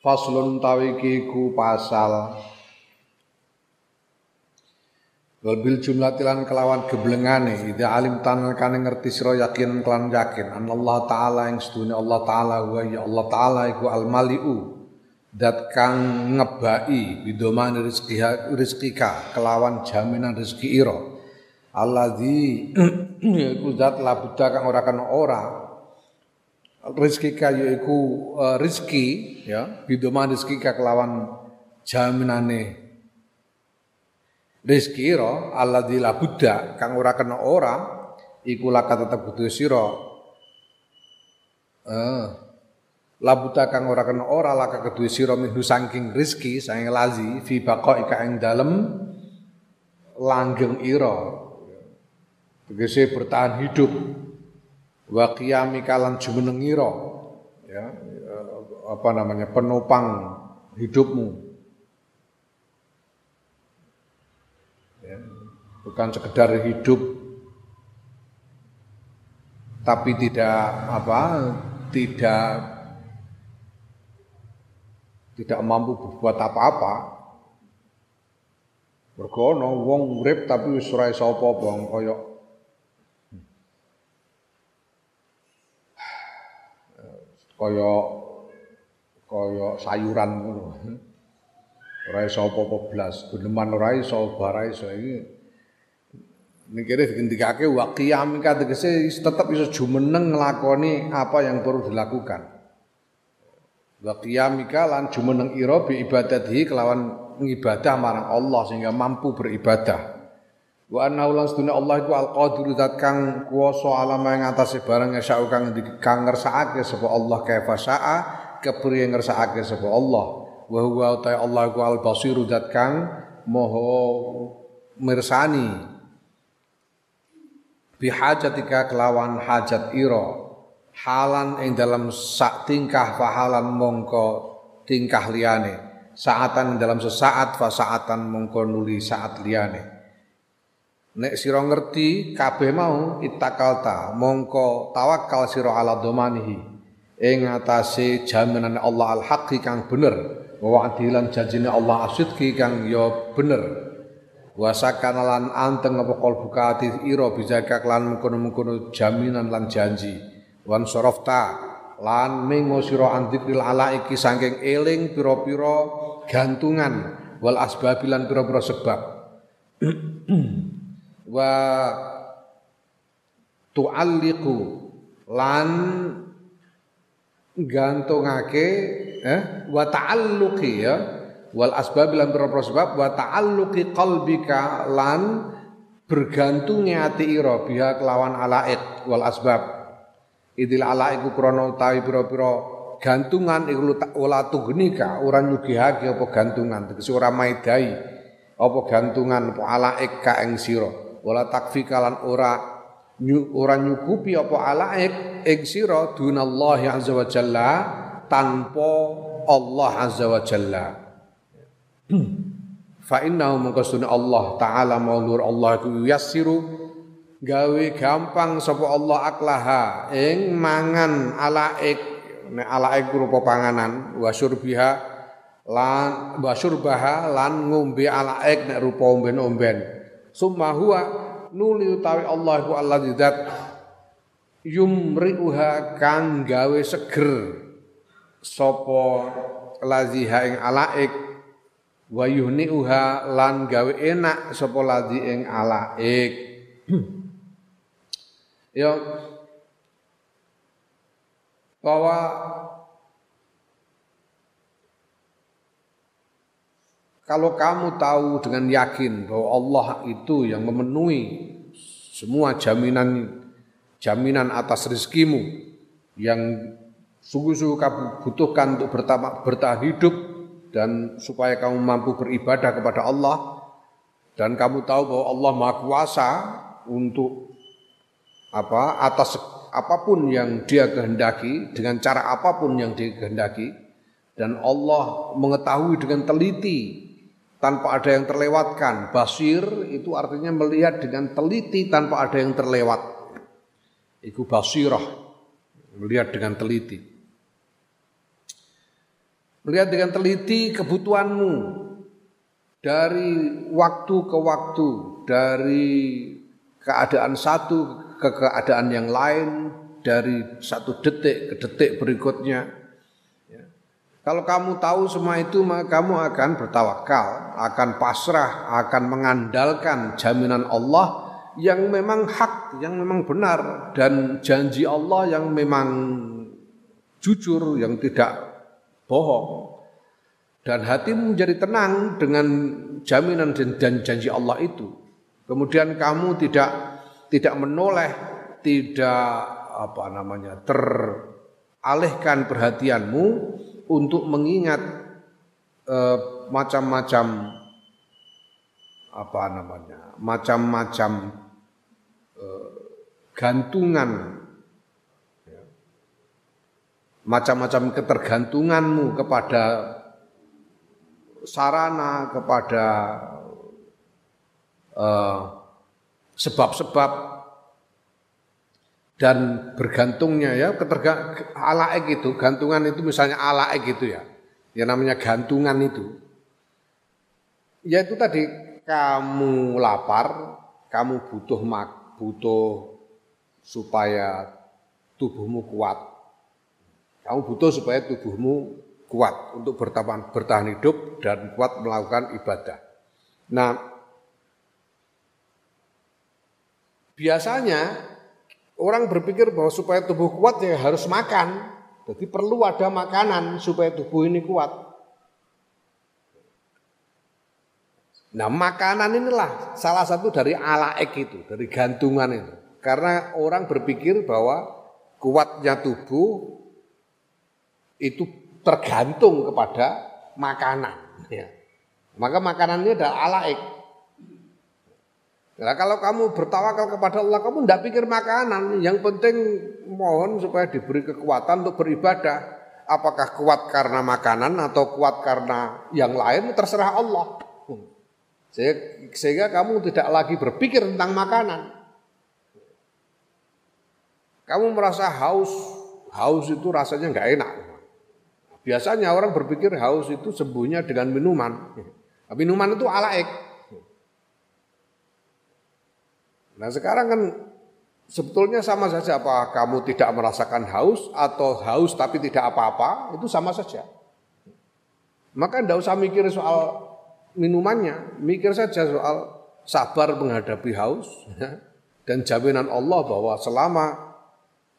Faslun tawiki ku pasal. Wal bil jumlatilan kelawan geblengane ida alim tan kane ngerti sira yakin kelan yakin Allah taala yang sedune Allah taala wa ya Allah taala iku al maliu dat kang ngebai bidoman rezeki rezekika kelawan jaminan rezeki ira. Alladzi iku zat labuda kang ora kena ora rezeki kayu iku uh, rezeki ya bidoman rezeki kelawan jaminane rezeki ro alladzi la kang ora kena ora iku laka tetep kudu sira. Eh la buddha kang ora kena ora laka kudu sira minhu saking rezeki saking lazi fi baqaika ing dalem langgeng ira. Tegese bertahan hidup wa qiyami kalan jumenengira ya apa namanya penopang hidupmu. Ya, bukan sekedar hidup. Tapi tidak apa tidak tidak mampu berbuat apa-apa. Mergo wong urip tapi wis ora iso apa-apa kaya kaya sayuran ngono. Ora iso apa-apa blas, guneman ora iso, bara iso iki. Mikire digendikake wa qiyam tegese tetep iso jumeneng nglakoni apa yang perlu dilakukan. Wa qiyamika lan jumeneng ira bi ibadatihi kelawan ngibadah marang Allah sehingga mampu beribadah. Wa anna ulang sedunia Allah iku al-qadir zat kang kuwasa alam ing atase barang yasau kang kang ngersakake sapa Allah kaifa sa'a kepriye ngersakake sapa Allah. Wa huwa ta Allah iku al-basir zat kang moho mirsani. Bihajatika kelawan hajat ira. Halan ing dalam sak tingkah fahalan mongko tingkah liyane. Saatan dalam sesaat fa saatan mongko nuli saat liyane Nek sira ngerti kabeh mau ittakalta mongko tawakal sira ala domanihi. Ing atase jaminan Allah al haqqi kang bener wa adilan janjine Allah asidki kang ya bener. Wasakana lan anteng apa kalbuka ati ira bijaka lan mengkono-mengkono jaminan lan janji. Wan sorofta lan mengo sira andikril ala iki saking eling pira-pira gantungan wal asbabilan pira-pira sebab wa tu'alliqu lan gantungake eh wa ta'alluqi ya. Wal asbab lan pira sebab wa ta'alluqi qalbika lan bergantungnya ati ira biha kelawan alaik wal asbab. Idil alaiku krana utawi pira-pira gantungan iku wala tugnika ora nyugihake apa gantungan tegese ora maidai apa gantungan apa alaik ka ing sira wala takfi kalan ora ora nyukupi apa alaik ing sira dunallahi azza wa jalla tanpa Allah azza wa jalla. Fa innahu Allah taala maulur Allah iku yassiru gawe gampang sapa Allah aklaha ing mangan alaik. Nek alaik rupa panganan wa syurbiha lan wa syurbaha lan ngombe alaik nek rupa omben-omben summa huwa nuli utawi Allah iku alladzi zat yumriuha kang gawe seger. Sapa laziha ing alaik? Wa yuhniuha lan gawe enak sapa lazi ing alaik? Ya. Bahwa Kalau kamu tahu dengan yakin bahwa Allah itu yang memenuhi semua jaminan jaminan atas rezekimu yang Sungguh-sungguh kamu butuhkan untuk bertahan hidup dan supaya kamu mampu beribadah kepada Allah dan kamu tahu bahwa Allah Maha Kuasa untuk apa atas apa pun yang dia kehendaki dengan cara apa pun yang dia kehendaki dan Allah mengetahui dengan teliti tanpa ada yang terlewatkan. Basir itu artinya melihat dengan teliti tanpa ada yang terlewat. Iku basirah, melihat dengan teliti. Melihat dengan teliti kebutuhanmu dari waktu ke waktu, dari keadaan satu ke keadaan yang lain, dari satu detik ke detik berikutnya kalau kamu tahu semua itu, maka kamu akan bertawakal, akan pasrah, akan mengandalkan jaminan Allah yang memang hak, yang memang benar dan janji Allah yang memang jujur, yang tidak bohong. Dan hatimu menjadi tenang dengan jaminan dan janji Allah itu. Kemudian kamu tidak tidak menoleh, tidak apa namanya teralihkan perhatianmu untuk mengingat eh, macam-macam apa namanya macam-macam eh, gantungan ya. macam-macam ketergantunganmu kepada sarana kepada eh, sebab-sebab dan bergantungnya ya keterga alaek itu gantungan itu misalnya alaek gitu ya. Ya namanya gantungan itu. Ya itu tadi kamu lapar kamu butuh mak butuh supaya tubuhmu kuat. Kamu butuh supaya tubuhmu kuat untuk bertahan bertahan hidup dan kuat melakukan ibadah. Nah biasanya Orang berpikir bahwa supaya tubuh kuat ya harus makan. Jadi perlu ada makanan supaya tubuh ini kuat. Nah makanan inilah salah satu dari alaek itu, dari gantungan itu. Karena orang berpikir bahwa kuatnya tubuh itu tergantung kepada makanan. Ya. Maka makanannya adalah alaek. Nah, kalau kamu bertawakal kepada Allah, kamu tidak pikir makanan. Yang penting mohon supaya diberi kekuatan untuk beribadah. Apakah kuat karena makanan atau kuat karena yang lain, terserah Allah. Sehingga kamu tidak lagi berpikir tentang makanan. Kamu merasa haus, haus itu rasanya nggak enak. Biasanya orang berpikir haus itu sembuhnya dengan minuman. Minuman itu alaek. Nah sekarang kan sebetulnya sama saja apa kamu tidak merasakan haus atau haus tapi tidak apa-apa itu sama saja. Maka tidak usah mikir soal minumannya, mikir saja soal sabar menghadapi haus ya. dan jaminan Allah bahwa selama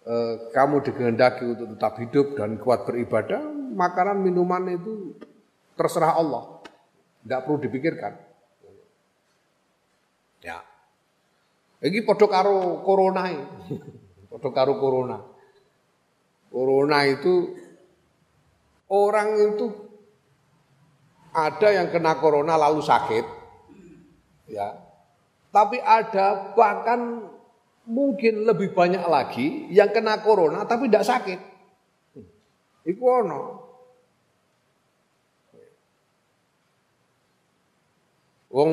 eh, kamu dikehendaki untuk tetap hidup dan kuat beribadah, makanan minuman itu terserah Allah, tidak perlu dipikirkan. Ya. Iki padha karo corona Padha karo corona. Corona itu orang itu ada yang kena corona lalu sakit. Ya. Tapi ada bahkan mungkin lebih banyak lagi yang kena corona tapi tidak sakit. Iku ono. Wong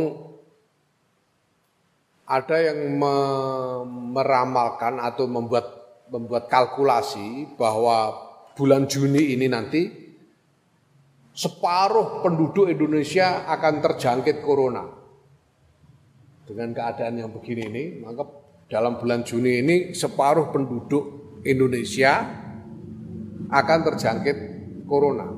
ada yang meramalkan atau membuat membuat kalkulasi bahwa bulan Juni ini nanti separuh penduduk Indonesia akan terjangkit corona. Dengan keadaan yang begini ini, maka dalam bulan Juni ini separuh penduduk Indonesia akan terjangkit corona.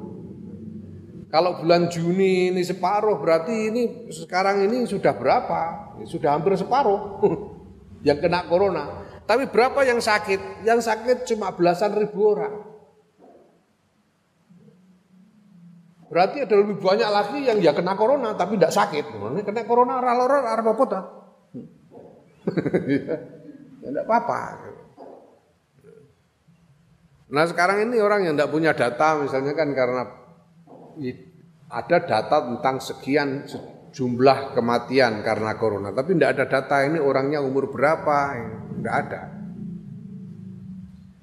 Kalau bulan Juni ini separuh berarti ini sekarang ini sudah berapa? Sudah hampir separuh yang kena corona. Tapi berapa yang sakit? Yang sakit cuma belasan ribu orang. Berarti ada lebih banyak lagi yang ya kena corona tapi tidak sakit. Kena corona ralor arep apa ta? Ya tidak apa-apa. Nah sekarang ini orang yang tidak punya data misalnya kan karena ada data tentang sekian jumlah kematian karena corona, tapi tidak ada data ini orangnya umur berapa, tidak ada.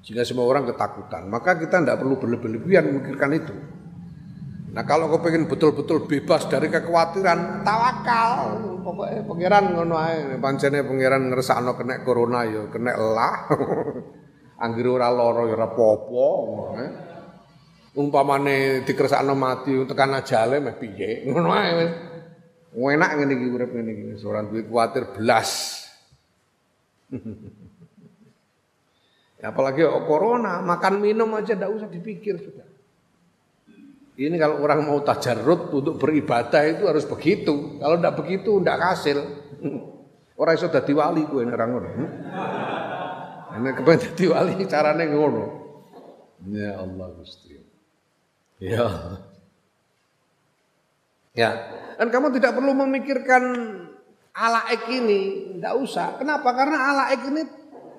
Sehingga semua orang ketakutan. Maka kita tidak perlu berlebihan memikirkan itu. Nah kalau kau pengen betul-betul bebas dari kekhawatiran, tawakal. Pokoknya pangeran ngono ae. Pancene pangeran ngersakno kena corona ya kena lah. Anggir ora lara ya ora. Umpamane dikersakno mati tekan ajale meh piye. Ngono ae wis. Enak ngene iki urip ngene iki. Ora duwe kuwatir belas. Ya, apalagi oh, corona, makan minum aja tidak usah dipikir sudah. Ini kalau orang mau tajarut untuk beribadah itu harus begitu. Kalau tidak begitu tidak hasil. Orang itu sudah diwali gue orang ngono. Ini kepengen dadi wali carane ngono. Ya Allah Gusti. Ya. Ya, dan kamu tidak perlu memikirkan alaik ini, tidak usah. Kenapa? Karena alaik ini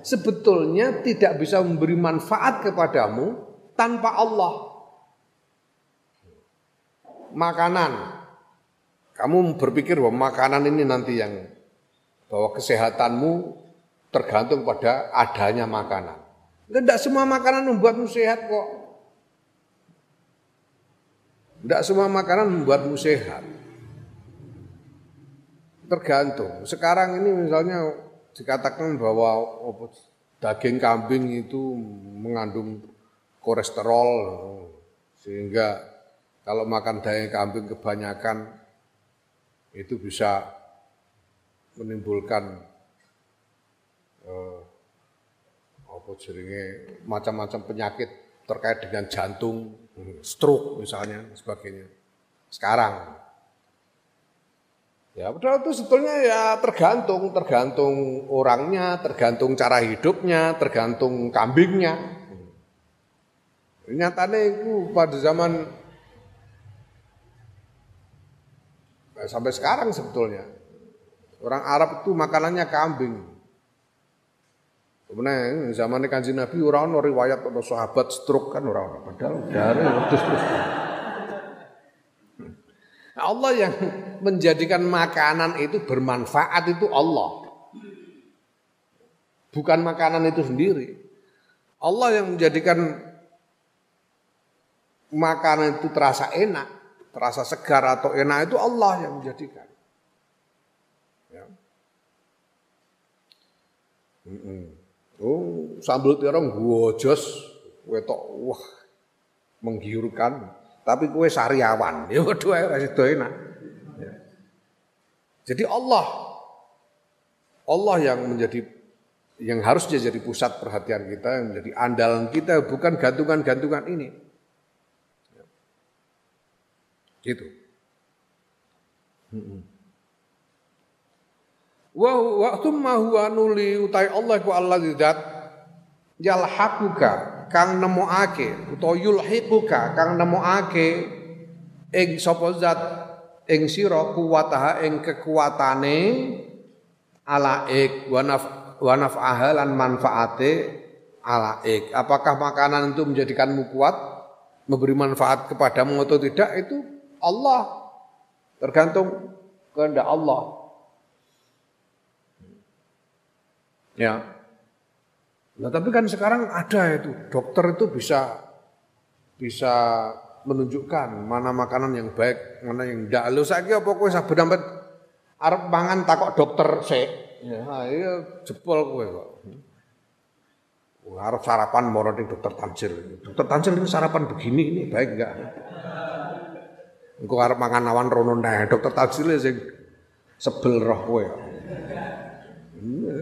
sebetulnya tidak bisa memberi manfaat kepadamu tanpa Allah. Makanan. Kamu berpikir bahwa makanan ini nanti yang bahwa kesehatanmu tergantung pada adanya makanan. Tidak semua makanan membuatmu sehat kok. Tidak semua makanan membuatmu sehat. Tergantung. Sekarang ini misalnya dikatakan bahwa daging kambing itu mengandung kolesterol sehingga kalau makan daging kambing kebanyakan itu bisa menimbulkan eh, apa macam-macam penyakit terkait dengan jantung, stroke misalnya sebagainya. Sekarang Ya, padahal itu sebetulnya ya tergantung, tergantung orangnya, tergantung cara hidupnya, tergantung kambingnya. Nyatanya itu pada zaman eh, sampai sekarang sebetulnya orang Arab itu makanannya kambing. Kemudian zaman kanji Nabi orang riwayat atau sahabat stroke kan orang padahal dari terus terus. Allah yang menjadikan makanan itu bermanfaat itu Allah. Bukan makanan itu sendiri. Allah yang menjadikan makanan itu terasa enak, terasa segar atau enak itu Allah yang menjadikan. Ya. Oh, sambal terong gojos, wetok wah menggiurkan tapi kue sariawan. Ya waduh ae ora enak. Ya. Jadi Allah Allah yang menjadi yang harus jadi pusat perhatian kita, yang menjadi andalan kita bukan gantungan-gantungan ini. Ya. Gitu. Wa waktu huwa nuli utai Allah ku Allah zat. Yalhaquka kang nemokake utawa yulhiquka kang nemokake ing sapa zat ing sira kuwataha ing kekuatane alaik. Wa naf wa naf'aha lan manfaate apakah makanan itu menjadikanmu kuat memberi manfaat kepadamu atau tidak itu Allah. Tergantung kehendak Allah ya Nah, tapi kan sekarang ada itu, dokter itu bisa bisa menunjukkan mana makanan yang baik, mana yang tidak. Lu saya kira pokoknya saya benar arep mangan takok dokter sih. Ya, nah, iya jebol kowe kok. Harap sarapan mau dokter Tanjil. Dokter Tanjil ini sarapan begini ini baik enggak? Engko arep mangan awan rono nah, dokter Tanjil sing sebel roh kowe.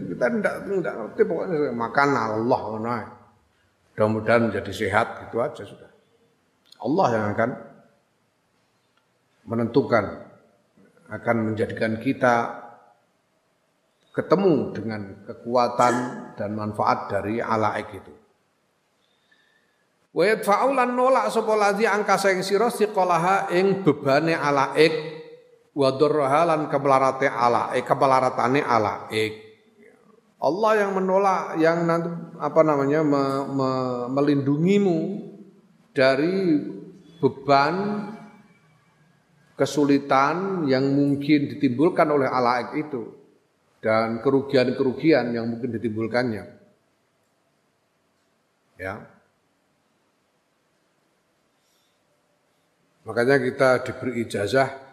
Kita tidak tidak ngerti pokoknya makan Allah Mudah-mudahan menjadi sehat gitu aja sudah. Allah yang akan menentukan akan menjadikan kita ketemu dengan kekuatan dan manfaat dari alaik itu. Wa yadfa'ulan nolak sapa ladzi angkasa ing sira siqalaha ing bebane alaik wa darraha lan alaik kemelaratane alaik Allah yang menolak yang nanti apa namanya me, me, melindungimu dari beban kesulitan yang mungkin ditimbulkan oleh alaik itu dan kerugian-kerugian yang mungkin ditimbulkannya. Ya. Makanya kita diberi ijazah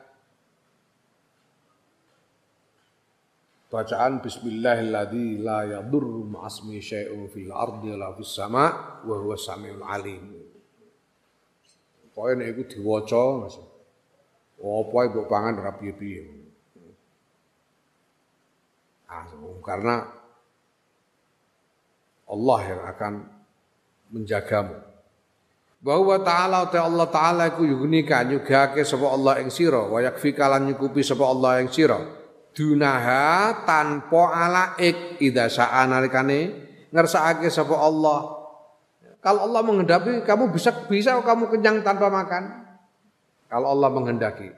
bacaan bismillahilladzi la yadurru ma'asmi syai'un fil ardi la fis sama wa huwa samiul alim. Pokoke nek iku diwaca apa ibu pangan ora piye-piye. Ah, karena Allah yang akan menjagamu. Bahwa ta'ala ta Allah ta'ala iku yugnika nyugake sapa Allah ing sira wa yakfika lan nyukupi sapa Allah ing sira dunaha tanpa alaik idza sa'a nalikane ngersakake sapa Allah. Kalau Allah menghendapi kamu bisa bisa kamu kenyang tanpa makan. Kalau Allah menghendaki.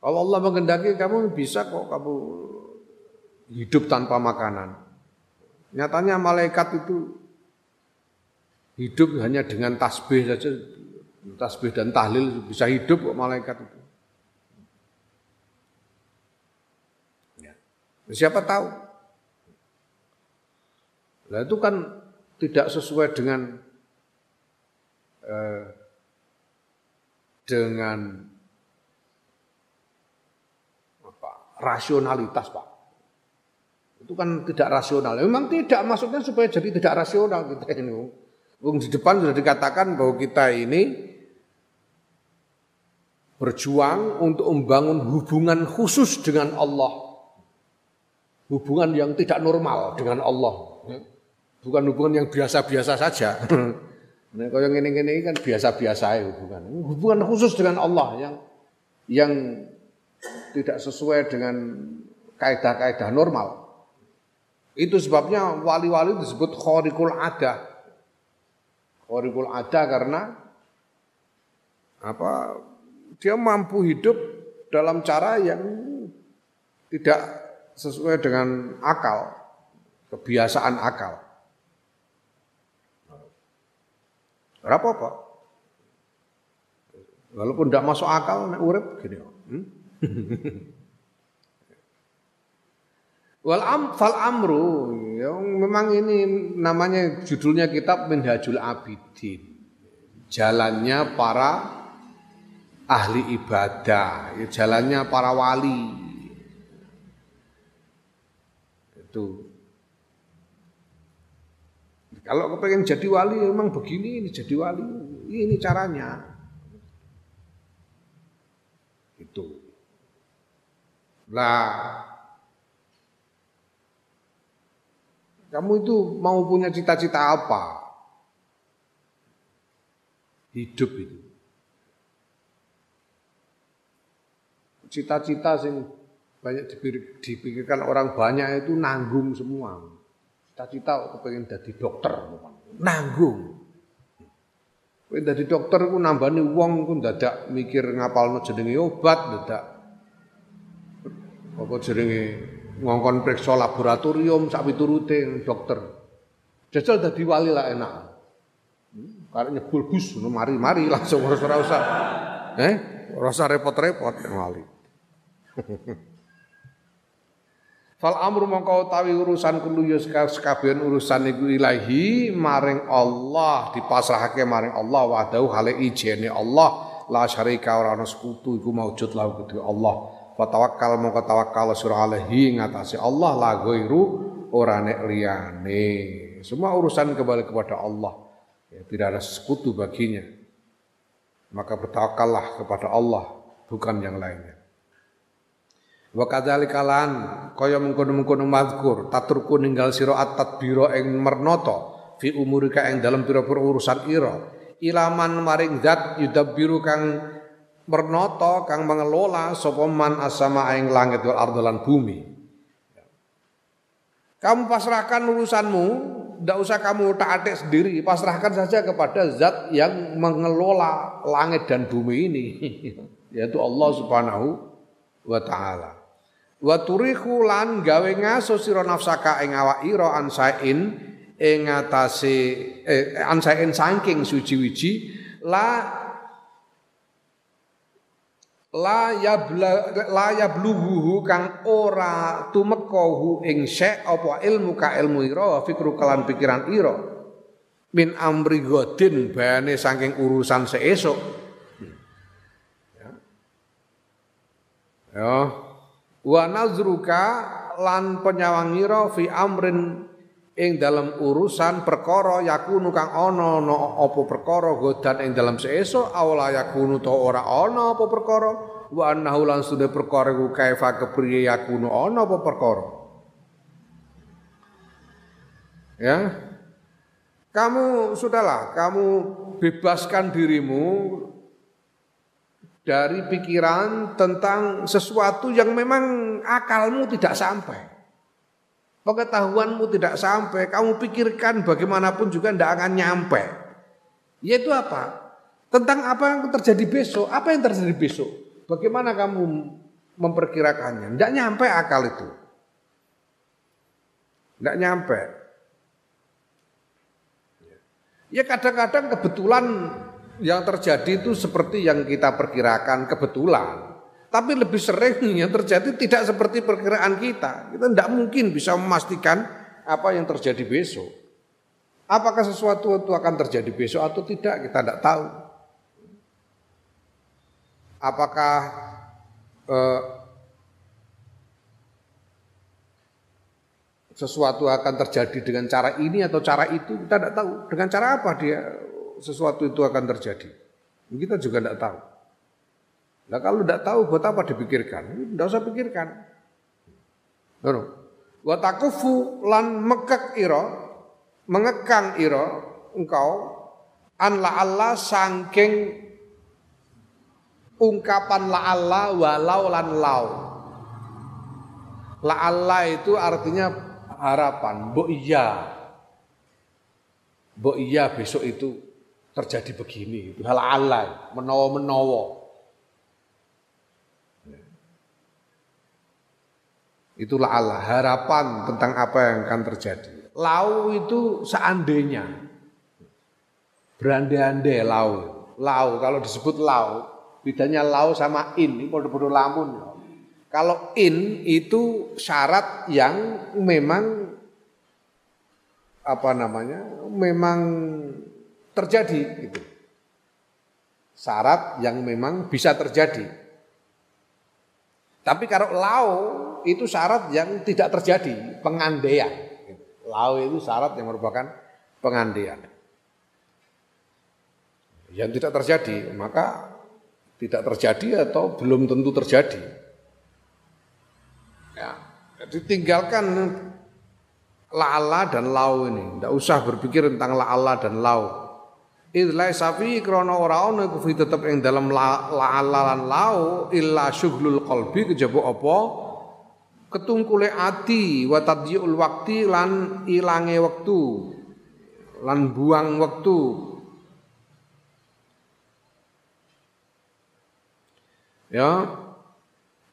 Kalau Allah menghendaki kamu bisa kok kamu hidup tanpa makanan. Nyatanya malaikat itu hidup hanya dengan tasbih saja, tasbih dan tahlil bisa hidup kok malaikat itu. Siapa tahu? Nah itu kan tidak sesuai dengan eh, dengan apa, rasionalitas Pak. Itu kan tidak rasional. Memang tidak maksudnya supaya jadi tidak rasional kita ini. Di depan sudah dikatakan bahwa kita ini berjuang untuk membangun hubungan khusus dengan Allah hubungan yang tidak normal dengan Allah. Bukan hubungan yang biasa-biasa saja. Nah, kalau yang ini-ini kan biasa-biasa ya hubungan. Hubungan khusus dengan Allah yang yang tidak sesuai dengan kaidah-kaidah normal. Itu sebabnya wali-wali disebut khorikul ada. Khorikul ada karena apa? Dia mampu hidup dalam cara yang tidak sesuai dengan akal, kebiasaan akal. Berapa apa? Walaupun tidak masuk akal, nek urip gini. Hmm? Wal am fal amru, yang memang ini namanya judulnya kitab Minhajul Abidin. Jalannya para ahli ibadah, ya, jalannya para wali, Itu. Kalau kepengen jadi wali memang begini ini jadi wali. Ini caranya. Itu. Lah kamu itu mau punya cita-cita apa? Hidup itu. Cita-cita sing banyak dipikirkan orang banyak itu nanggung semua. Cita-cita kepengen jadi dokter, nanggung. Pengen jadi dokter ku nambani uang ku dadak mikir ngapalno jenenge obat, dadak apa jenenge ngongkon periksa laboratorium sak piturute dokter. Jajal dadi wali lah enak. Hmm, karena nyebul bus mari-mari langsung ora usah. Eh, ora usah repot-repot wali. Fal amru mongko utawi urusan kulo ya sekabian urusan iku ilahi maring Allah dipasrahake maring Allah wahdahu hale ijene Allah la syarika ora ana sekutu iku maujud lahu kudu Allah. Wa tawakkal mongko tawakkal surah alaihi ngatasi Allah la ghairu ora nek liyane. Semua urusan kembali kepada Allah. Ya, tidak ada sekutu baginya. Maka bertawakallah kepada Allah bukan yang lainnya Wa kadzalika lan kaya mengkono-mengkono mazkur taturku ninggal sira at-tadbira ing mernoto fi umurika ing dalam pira-pira urusan ira. Ilaman maring zat yudabbiru kang mernoto kang mengelola sapa man asama ing langit wal ardolan bumi. Kamu pasrahkan urusanmu tidak usah kamu tak sendiri pasrahkan saja kepada zat yang mengelola langit dan bumi ini yaitu Allah Subhanahu wa taala Wa turihu lan gawe ngaso sira nafsaka ing awak ira ansain ing atase eh, ansain saking suci-wiji la la yabla la yablughu kang ora tumekahu ing syek apa ilmu ka ilmu ira fikru kalan pikiran ira. Min amri godin bayane saking urusan seesuk. Ya, ya wa nazruka lan penyawangira fi amrin ing dalam urusan perkara yakunu kang ana no apa perkara godan ing dalam seesuk awala yakunu to ora ana apa perkara wa annahu lan sudah perkara ku kaifa kepriye yakunu ana apa perkara. Ya. Kamu sudahlah kamu bebaskan dirimu dari pikiran tentang sesuatu yang memang akalmu tidak sampai. Pengetahuanmu tidak sampai, kamu pikirkan bagaimanapun juga tidak akan nyampe. Yaitu apa? Tentang apa yang terjadi besok, apa yang terjadi besok? Bagaimana kamu memperkirakannya? Tidak nyampe akal itu. Tidak nyampe. Ya kadang-kadang kebetulan yang terjadi itu seperti yang kita perkirakan kebetulan. Tapi lebih sering yang terjadi tidak seperti perkiraan kita. Kita tidak mungkin bisa memastikan apa yang terjadi besok. Apakah sesuatu itu akan terjadi besok atau tidak kita tidak tahu. Apakah eh, sesuatu akan terjadi dengan cara ini atau cara itu kita tidak tahu. Dengan cara apa dia sesuatu itu akan terjadi? Kita juga tidak tahu. Nah kalau tidak tahu buat apa dipikirkan? Tidak usah pikirkan. Watakufu lan mekek iro, mengekang iro engkau an la Allah sangking ungkapan la Allah walau lan lau. La Allah itu artinya harapan, bo iya. Bo iya besok itu terjadi begini, hal alay, menawa-menawa. Itulah Allah, harapan tentang apa yang akan terjadi. Lau itu seandainya. Berandai-andai lau. Lau, kalau disebut lau, bedanya lau sama in, ini bodoh-bodoh lamun. Kalau in itu syarat yang memang apa namanya? Memang terjadi gitu. Syarat yang memang bisa terjadi. Tapi kalau lau itu syarat yang tidak terjadi, pengandaian. Lau itu syarat yang merupakan pengandaian. Yang tidak terjadi, maka tidak terjadi atau belum tentu terjadi. Ya, jadi tinggalkan la'ala dan lau ini. Tidak usah berpikir tentang la'ala dan lau. Idlai safi krono ora ono iku fi tetep ing dalam la'alalan lau illa syughlul qalbi kejaba apa? Ketungkule ati wa tadyiul waqti lan ilange wektu lan buang wektu. Ya.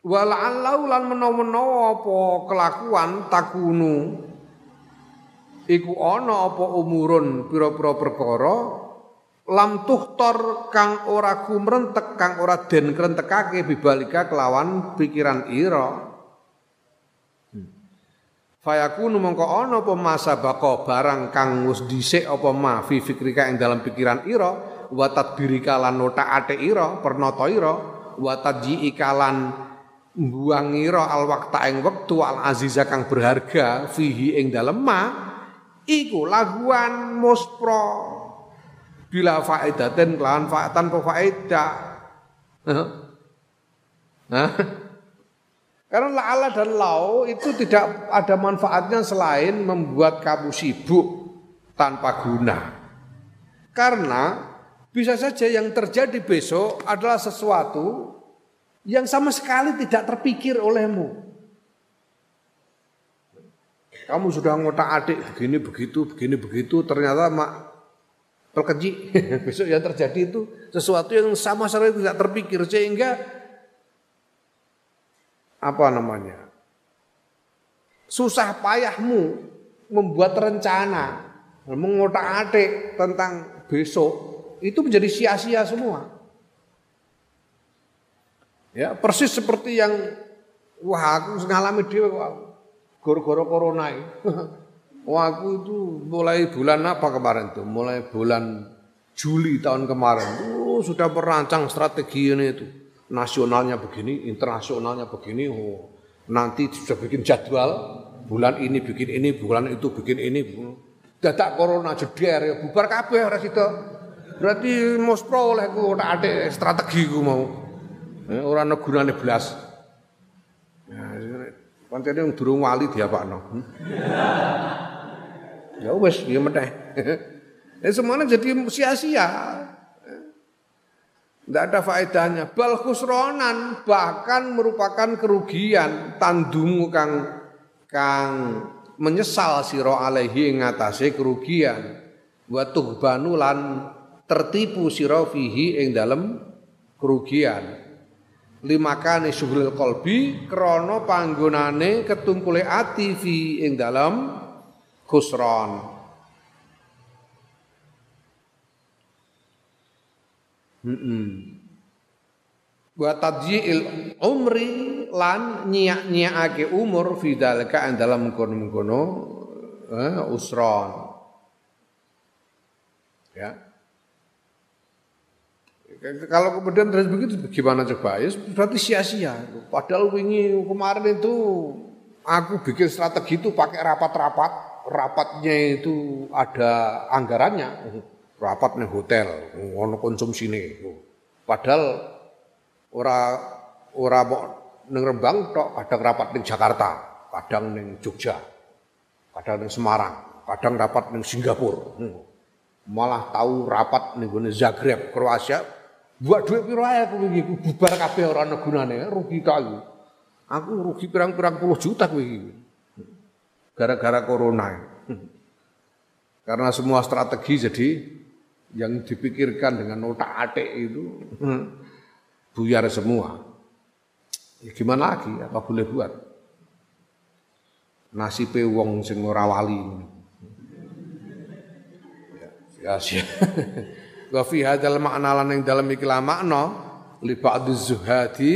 Wala'allau lan menawa-menawa apa kelakuan takunu iku ana apa umurun pira-pira perkara lam tuhtor kang ora kumrentek kang ora den krentekake bibalika kelawan pikiran ira. Fayakunu mongko ana apa masa bako barang kang wis dhisik apa ma fi fikrika ing dalam pikiran ira wa tadbirika lan notaate ira pernata ira wa tadjiika lan buang ira al waqta ing wektu al aziza kang berharga fihi ing dalem ma iku laguan muspro bila faedaten kelawan fa tanpa faedah. Nah, karena la'ala dan lau itu tidak ada manfaatnya selain membuat kamu sibuk tanpa guna. Karena bisa saja yang terjadi besok adalah sesuatu yang sama sekali tidak terpikir olehmu. Kamu sudah ngotak adik begini begitu, begini begitu, ternyata mak terkeji. Besok yang terjadi itu sesuatu yang sama sekali tidak terpikir sehingga apa namanya? susah payahmu membuat rencana, mengotak-atik tentang besok itu menjadi sia-sia semua. Ya, persis seperti yang wah aku ngalami kok gara-gara corona. Wah aku itu mulai bulan apa kemarin tuh? Mulai bulan Juli tahun kemarin. Oh, sudah merancang strategi ini itu. Nasionalnya begini, internasionalnya begini. Oh, nanti sudah bikin jadwal. Bulan ini bikin ini, bulan itu bikin ini. Dadak corona jeder ya bubar kabeh ora sida. Berarti mospro oleh ku tak ada strategi ku mau. Eh, ora ana gunane blas. Ya, pancene durung wali diapakno. Hmm? Ya wes, ya meneh. Ya semuanya jadi sia-sia. Tidak ada faedahnya. Bal khusronan bahkan merupakan kerugian tandungu kang kang menyesal siro alaihi ngatasi kerugian. Wa tughbanu lan tertipu siro fihi ing dalam kerugian. Limakane syuhril kolbi krono panggonane ketungkule ati fi ing dalam khusron. Hmm. Wa tadyi'il umri lan nyiak-nyiakake umur fi dalika dalam kono-kono eh, usron. Ya. Kalau kemudian terus begitu gimana coba? Ya berarti sia-sia. Padahal wingi kemarin itu aku bikin strategi itu pakai rapat-rapat. Rapatnya itu ada anggarannya rapat nih hotel, ngono konsumsi nih. Padahal ora ora mau neng Rembang tok, kadang rapat ning Jakarta, kadang ning Jogja, kadang ning Semarang, kadang rapat ning Singapura. Malah tahu rapat gone Zagreb, Kroasia. Buat duit piro ae aku bubar kabeh ora ana gunane, rugi ta aku. Rugi pirang-pirang puluh juta kowe iki. Gara-gara corona. Karena semua strategi jadi yang dipikirkan dengan otak atik itu buyar semua. Ya gimana lagi? Apa boleh buat? Nasib wong sing ora wali. Ya, ya. Wa fi hadzal makna lan ing dalem iki makna zuhadi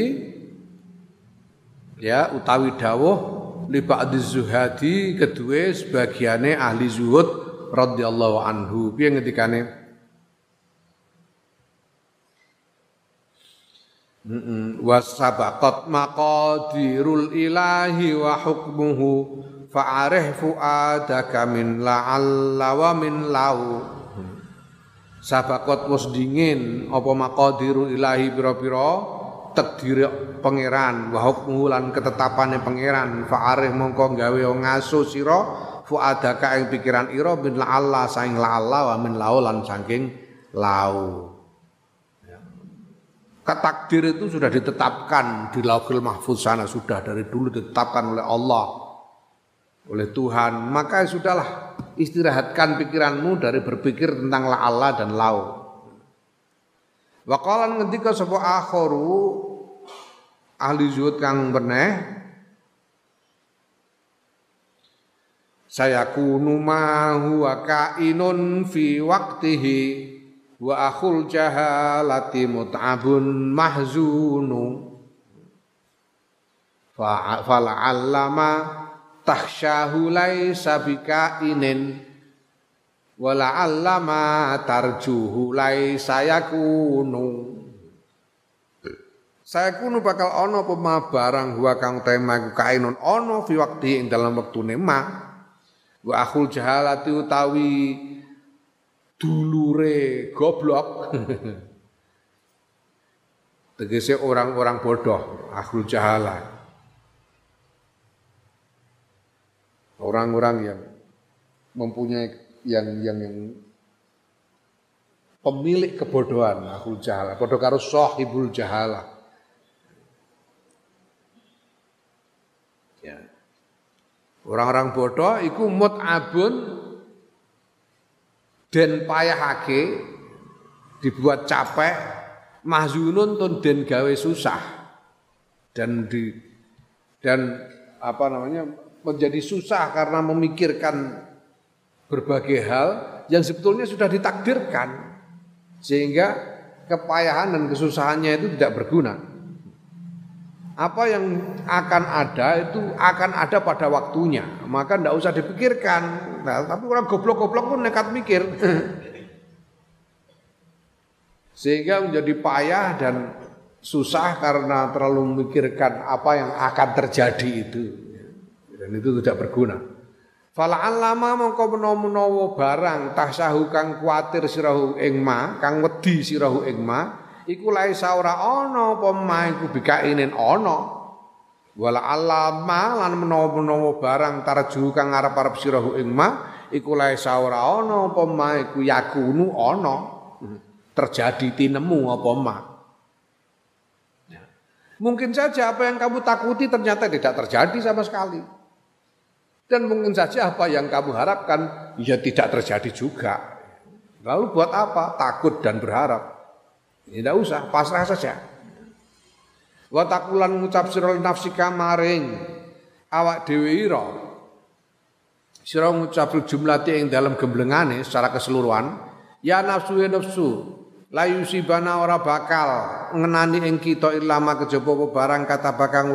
ya utawi dawuh li ba'dhi zuhadi kedue sebagiane ahli zuhud radhiyallahu anhu. Piye ngendikane? Wasabaqat maqadirul ilahi wa hukmuhu fa'arih fu'adaka min la'alla wa min lau. Sabaqat wis dingin apa maqadirul ilahi pira-pira takdir pangeran wa hukmuhu lan ketetapane pangeran. Fa'arih mongko gawe ngaso sira fu'adaka ing pikiran ira min la'alla saing la'alla wa min lau lan saking lau. Takdir itu sudah ditetapkan di Lauhul Mahfuz sana sudah dari dulu ditetapkan oleh Allah oleh Tuhan. Maka sudahlah istirahatkan pikiranmu dari berpikir tentang la Allah dan lau. Waqalan ketika sebuah akhoru ahli zuhud kang beneh. Saya kunu ma huwa kainun fi waktihi wa akhul jahalati mut'abun mahzunu. Fala'allama tahsyahu laisa bikainin wala'allama tarjuhu laisa yakunu saya kunu bakal ono pema barang huwa kang tema kainun ono fi waktu ing dalam waktu nema wa akhul jahalati utawi dulure goblok. Tegese orang-orang bodoh, akhul jahala. Orang-orang yang mempunyai yang yang yang pemilik kebodohan, akhul jahala. Bodoh karo sahibul jahala. Orang-orang bodoh iku mut'abun den payahake dibuat capek mahzunun tun den gawe susah dan di dan apa namanya menjadi susah karena memikirkan berbagai hal yang sebetulnya sudah ditakdirkan sehingga kepayahan dan kesusahannya itu tidak berguna. Apa yang akan ada itu akan ada pada waktunya, maka tidak usah dipikirkan. Nah, tapi orang goblok-goblok pun nekat mikir. Sehingga menjadi payah dan susah karena terlalu memikirkan apa yang akan terjadi itu. Dan itu tidak berguna. Fala'an lama mongko menawa-menawa barang tahsahu kang kuatir sirahu ing ma, kang wedi sirahu ing ma, iku laisa ora ana apa ma iku bikainin ana. Wala alama lan menawa-menawa barang tarju kang arep-arep sirahu ing ma, iku laisa ora ana apa ma iku yakunu ana. Terjadi tinemu apa ma. Ya. Mungkin saja apa yang kamu takuti ternyata tidak terjadi sama sekali. Dan mungkin saja apa yang kamu harapkan ya tidak terjadi juga. Lalu buat apa? Takut dan berharap. Tidak usah, pasrah saja. Wa takulan ngucap sira nafsi kamaring awak dhewe ira. Sira ngucap jumlah ing dalam gemblengane secara keseluruhan, ya nafsu ya nafsu, layu sibana ora bakal ngenani ing kita ilama kejaba barang kata bakang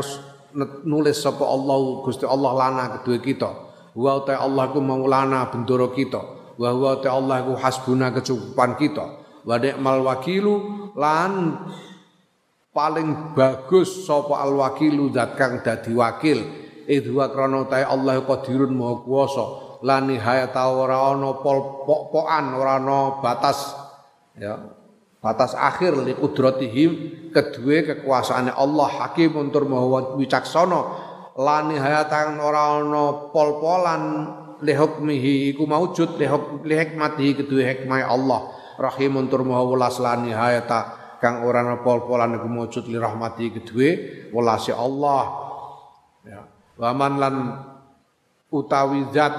nulis sapa Allah Gusti Allah lana kedua kita. Wa ta Allah ku maulana bendoro kita. Wa wa ta Allah ku hasbuna kecukupan kita. Wa ni'mal wakilu lan paling bagus sapa al wakilu zat kang dadi wakil. Idwa krana ta Allah qadirun maha kuwasa. Lan nihayata ora ana pol-pokan ora ana batas ya batas akhir li kudratihim kedua kekuasaane Allah hakim untuk maha wicaksana lani hayatan ora ana pol-polan li hukmihi iku maujud li, hikmatihi kedua hikmah Allah rahim untuk maha welas lani hayata kang ora ana pol-polan iku maujud li rahmati kedua welase Allah. Ya. Waman lan utawi zat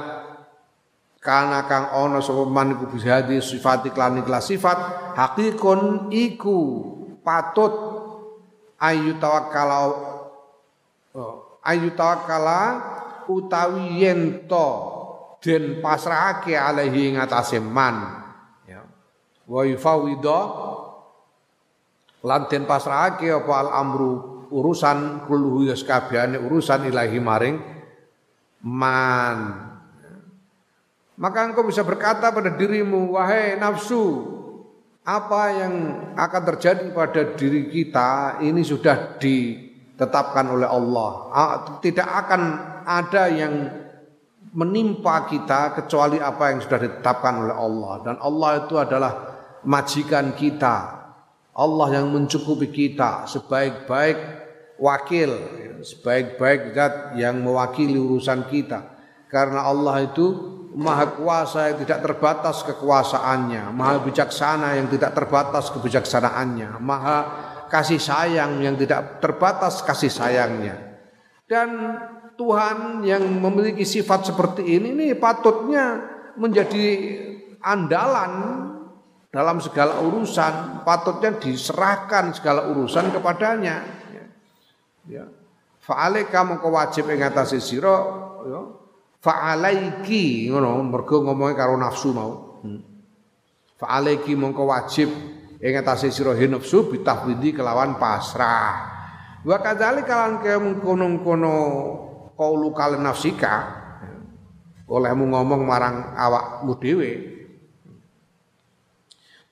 kana kang ana sapa man iku bihadi sifat iklan ikhlas sifat hakikun iku patut ayu tawakkala oh, ayu tawakkala utawi yen to den pasrahake alaihi ing man wa yufawida lan den pasrahake apa al amru urusan kulluhu yaskabehane urusan ilahi maring man maka engkau bisa berkata pada dirimu, wahai nafsu, apa yang akan terjadi pada diri kita ini sudah ditetapkan oleh Allah. Tidak akan ada yang menimpa kita kecuali apa yang sudah ditetapkan oleh Allah. Dan Allah itu adalah majikan kita. Allah yang mencukupi kita sebaik-baik wakil, sebaik-baik zat yang mewakili urusan kita. Karena Allah itu maha kuasa yang tidak terbatas kekuasaannya, maha bijaksana yang tidak terbatas kebijaksanaannya, maha kasih sayang yang tidak terbatas kasih sayangnya. Dan Tuhan yang memiliki sifat seperti ini ini patutnya menjadi andalan dalam segala urusan, patutnya diserahkan segala urusan kepadanya. Ya. Fa'alaika mengko wajib ing atase sira ya fa'alaiki ngono mergo ngomongnya karo nafsu mau hmm. fa'alaiki mongko wajib ing atase sira nafsu bitafwidi kelawan pasrah wa kadzalik kalan kaya mengkono-kono qaulu kal nafsika olehmu ngomong marang awakmu dhewe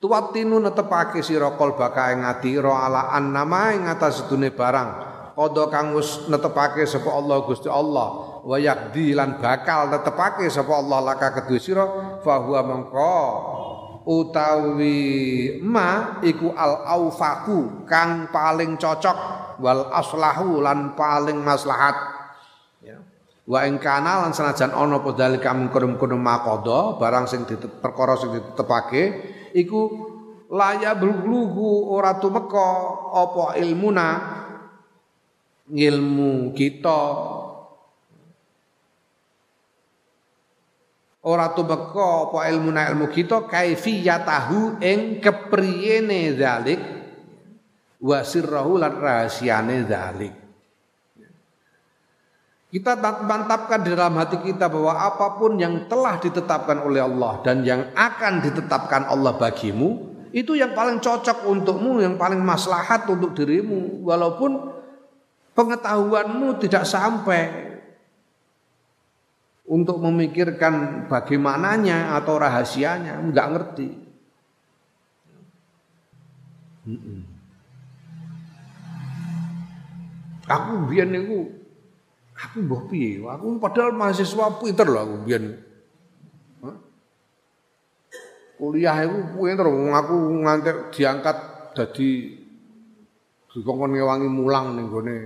Tuwatinu netepake sira qalbaka ing ati ra ala annama ing atas sedune barang. Kodo kang wis netepake sapa Allah Gusti Allah. Wa yakdi lan bakal tetepake sapa Allah laka kedue sira fa huwa utawi ma iku al aufaku kang paling cocok wal aslahu lan paling maslahat. Ya. Wa ing kana lan senajan ana apa dalika mungkun-mungkun makodo barang sing perkara sing iku laya belughu ora tumeka apa ilmuna ilmu kita. Ora tumeka apa ilmu ilmu kita kaifiyatahu ing kepriyene zalik wa sirrahu lan rahasiane zalik Kita mantapkan di dalam hati kita bahwa apa pun yang telah ditetapkan oleh Allah dan yang akan ditetapkan Allah bagimu, itu yang paling cocok untukmu, yang paling maslahat untuk dirimu. Walaupun pengetahuanmu tidak sampai untuk memikirkan bagaimananya atau rahasianya, enggak ngerti. Aku biar niku Aku mbah piye? Aku padahal mahasiswa pinter loh aku biyen. Kuliah aku pinter, aku ngantek diangkat dadi dikongkon ngewangi mulang ning gone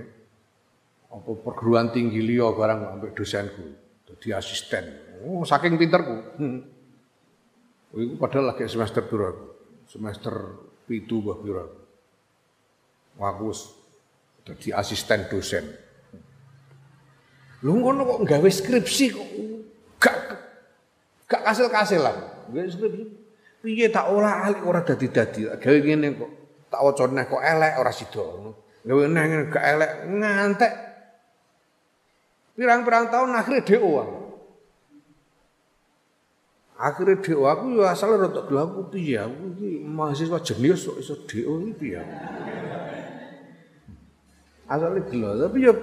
apa perguruan tinggi liya barang ambek dosenku. Dadi asisten. Oh, saking pinterku. Hmm. Iku padahal lagi semester piro Semester pitu mbah piro. Aku dadi asisten dosen. Lu ngono kok gawe skripsi kok gak gak kasil-kasil lah. Gawe skripsi. Piye tak ora ahli ora dadi-dadi. Gawe ngene kok tak wacane kok elek ora sida. Gawe neng gak elek ngantek. Pirang-pirang tahun akhirnya DO Akhirnya DO aku ya asal rada gelem aku piye aku iki mahasiswa jenius kok iso DO iki piye. Asale gelo tapi ya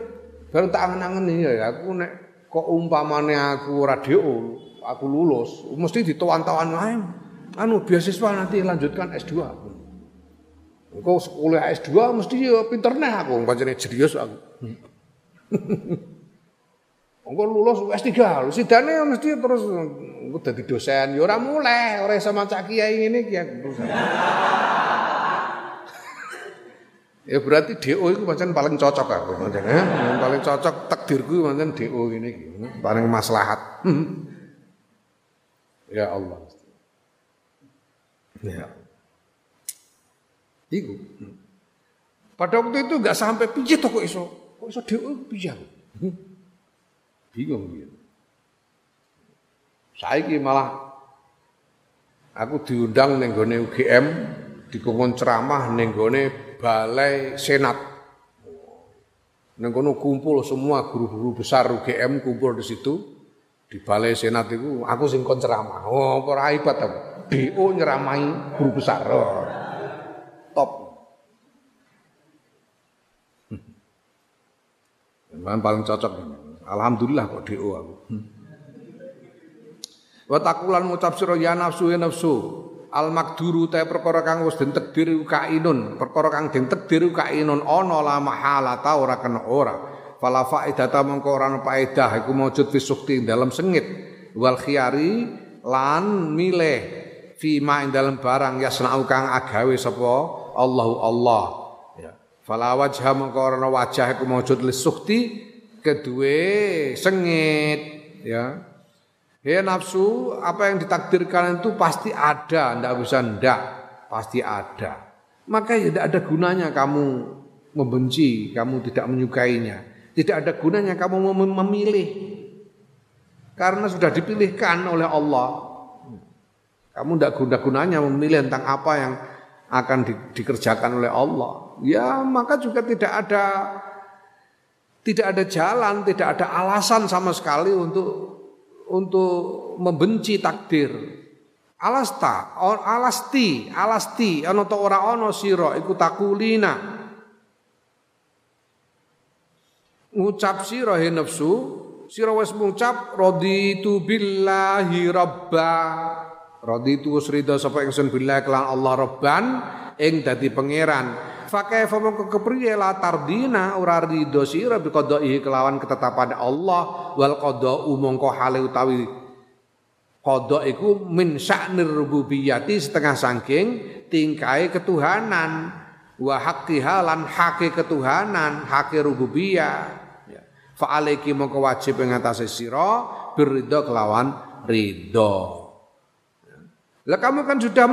Bareng tak angen-angen ya aku nek kok umpamane aku ora DO, aku lulus, mesti ditawan-tawan ae. Anu beasiswa nanti lanjutkan S2. Engko kuliah S2 mesti ya pinter neh aku, pancene jerius aku. Engko lulus S3, sidane mesti terus dadi dosen, ya ora mulai, ora sama cak kiai ngene iki aku. Ya berarti DO itu pancen paling cocok aku pancen ya. Yang paling cocok takdirku pancen DO ini paling maslahat. ya Allah. Ya. Iku. Pada waktu itu enggak sampai piye to kok iso. Kok iso DO piye Bingung gitu. Saiki malah aku diundang ning gone UGM dikongkon ceramah ning gone balai senat. Neng kono kumpul semua guru-guru besar UGM kumpul di situ di balai senat itu aku sing kon ceramah. Oh, ora hebat aku. BO nyeramahi guru besar. Oh. Top. Memang paling cocok. Alhamdulillah kok DO aku. Wa takulan ngucap sira ya nafsu ya nafsu al makduru ta perkara kang wis den takdir kainun perkara kang den takdir kainun ana la mahala ta ora kena ora. Fala faedata mongko ora ana faedah iku maujud fi sukti dalam sengit. Wal khiyari lan milih fi ma dalam barang yasnau kang agawe sapa Allahu Allah. Ya. Fala wajha mongko ora wajah iku maujud li sukti kedue sengit. Ya Ya nafsu, apa yang ditakdirkan itu pasti ada, ndak bisa ndak, pasti ada. Maka ya tidak ada gunanya kamu membenci, kamu tidak menyukainya. Tidak ada gunanya kamu memilih. Karena sudah dipilihkan oleh Allah. Kamu tidak guna gunanya memilih tentang apa yang akan di, dikerjakan oleh Allah. Ya maka juga tidak ada tidak ada jalan, tidak ada alasan sama sekali untuk untuk membenci takdir. Alasta, alasti, alasti, ana ta ora ana sira iku takulina. Ngucap sira he nafsu, sira wis ngucap raditu billahi rabba. Raditu wis rida sapa ingsun billahi kelan Allah rabban ing dadi pangeran fakaifa mongko kepriye la tardina ora ridho sira bi qada'ihi kelawan ketetapan Allah wal qada'u mongko hale utawi qada iku min sya'nir rububiyyati setengah saking tingkai ketuhanan. Wa haqqiha lan hake ketuhanan hake rububiyah ya. fa alaiki mongko wajib ing atase sira kelawan ridho lah kamu kan sudah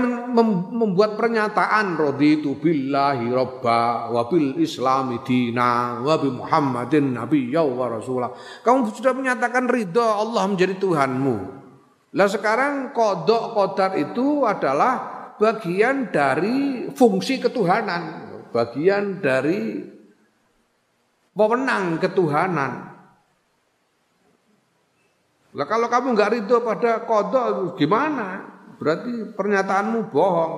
membuat pernyataan raditu billahi robba wa bil islami dina wa bi Muhammadin nabiyya wa rasulah. Kamu sudah menyatakan ridho Allah menjadi Tuhanmu. Lah sekarang kodok kodar itu adalah bagian dari fungsi ketuhanan, bagian dari pemenang ketuhanan. Lah kalau kamu nggak ridho pada kodok gimana? Berarti pernyataanmu bohong.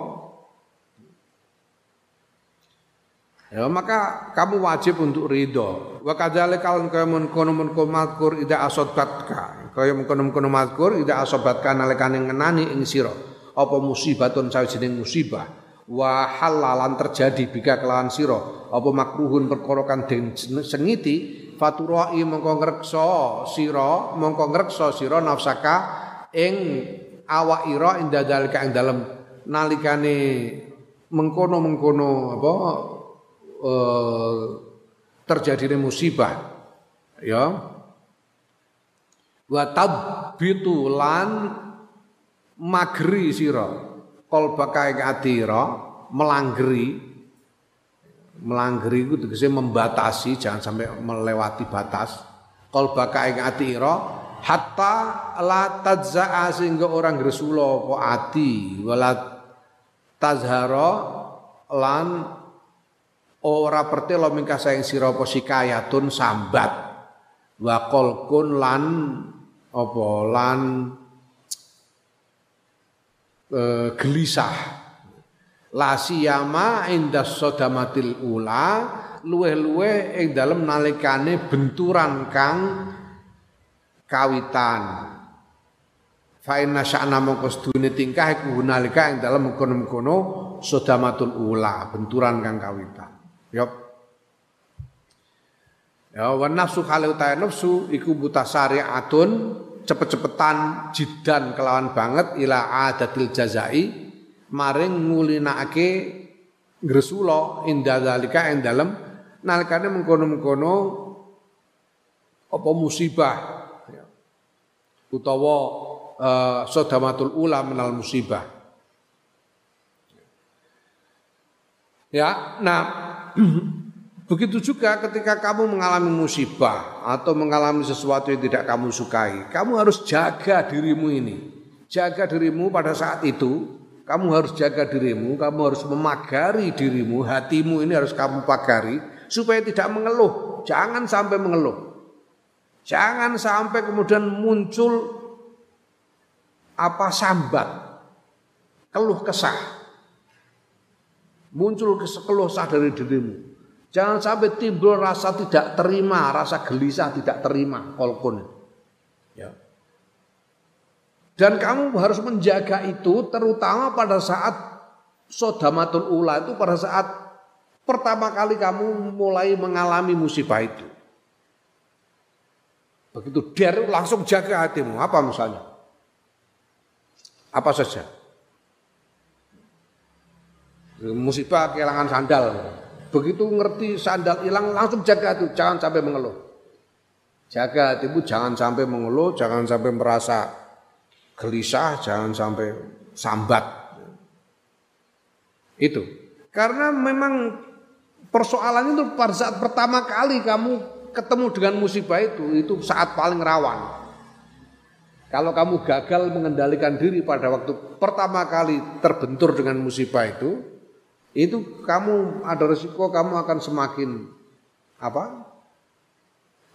Ya maka kamu wajib untuk ridho. Wa kaya mengkono mengkono mazkur ida asobatka. Kaya mengkono mengkono mazkur ida asobatka nalikane ngenani ing sira apa musibatun sawijining musibah. Wa halalan terjadi bika kelawan sira apa makruhun perkara kang sengiti faturai mongko ngreksa sira mongko sira nafsaka ing awak ira inda dalika ing dalem nalikane mengkono-mengkono apa uh, terjadi musibah ya. Wa tabbitu lan magri sira qalbaka ing atira melanggeri. Melanggeri itu tegese membatasi jangan sampai melewati batas. Qalbaka ing atira hatta la tadzaa sehingga orang gresula apa ati wala tazhara lan ora pertelo mingkah saing sira apa sikayatun sambat. Wa qalqun lan apa lan e, gelisah. La siyama inda sodamatil ula luweh-luweh ing dalem nalikane benturan kang kawitan fa inna sya'na mongko sedune tingkah iku nalika ing dalem mengkono-mengkono sodamatul ula benturan kang kawitan Yop. Ya wa nafsu kale utahe nafsu iku mutasari'atun cepet-cepetan jidan kelawan banget ila adatil jazai maring ngulinake gresula inda zalika ing dalem nalikane mengkono-mengkono apa musibah. Utawa uh, sodamatul ula menal musibah ya nah Begitu juga ketika kamu mengalami musibah atau mengalami sesuatu yang tidak kamu sukai, kamu harus jaga dirimu ini. Jaga dirimu pada saat itu, kamu harus jaga dirimu, kamu harus memagari dirimu, hatimu ini harus kamu pagari supaya tidak mengeluh. Jangan sampai mengeluh. Jangan sampai kemudian muncul apa sambat, keluh kesah muncul keluh kesah dari dirimu. Jangan sampai timbul rasa tidak terima, rasa gelisah tidak terima, kolkun. Ya. Dan kamu harus menjaga itu terutama pada saat sodamatul ula itu pada saat pertama kali kamu mulai mengalami musibah itu. Begitu der langsung jaga hatimu. Apa misalnya? Apa saja? musibah kehilangan sandal. Begitu ngerti sandal hilang langsung jaga itu, jangan sampai mengeluh. Jaga hatimu jangan sampai mengeluh, jangan sampai merasa gelisah, jangan sampai sambat. Itu. Karena memang persoalan itu pada saat pertama kali kamu ketemu dengan musibah itu, itu saat paling rawan. Kalau kamu gagal mengendalikan diri pada waktu pertama kali terbentur dengan musibah itu, itu kamu ada resiko kamu akan semakin apa?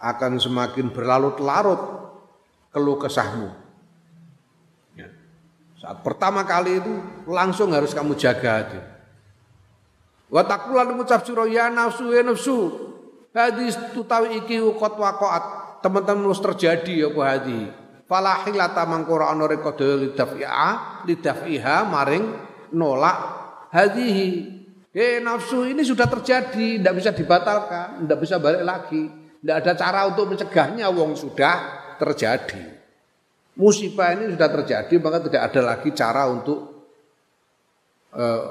Akan semakin berlarut-larut keluh kesahmu. Ya. Saat pertama kali itu langsung harus kamu jaga hati. Wa taqulan ngucap sira ya nafsu ya nafsu. Hadis tutawi iki uqat waqaat. Teman-teman harus terjadi apa hadi. Falahilata mangkura ana rekodo lidafiha lidafiha maring nolak hadhihi eh nafsu ini sudah terjadi tidak bisa dibatalkan tidak bisa balik lagi tidak ada cara untuk mencegahnya wong sudah terjadi musibah ini sudah terjadi maka tidak ada lagi cara untuk uh,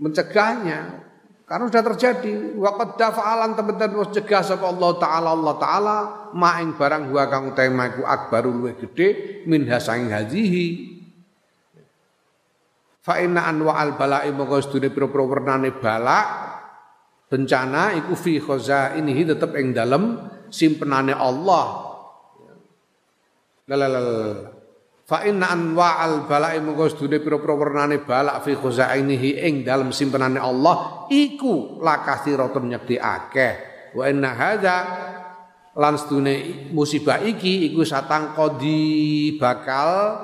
mencegahnya karena sudah terjadi waqad dafa'alan teman-teman wis cegah sapa Allah taala Allah taala maing barang huwa kang utahe akbarul luwih gedhe min hasaing hadhihi Fa inna anwa al bala'i mongko sedune pira-pira wernane balak bencana iku fi ini tetep ing dalem simpenane Allah. Lalalala. Fa inna anwa al bala'i mongko sedune pira-pira wernane balak fi ini ing dalem simpenane Allah iku lakathiratun nyekti akeh. Wa inna hadza lan sedune musibah iki iku satang kodi bakal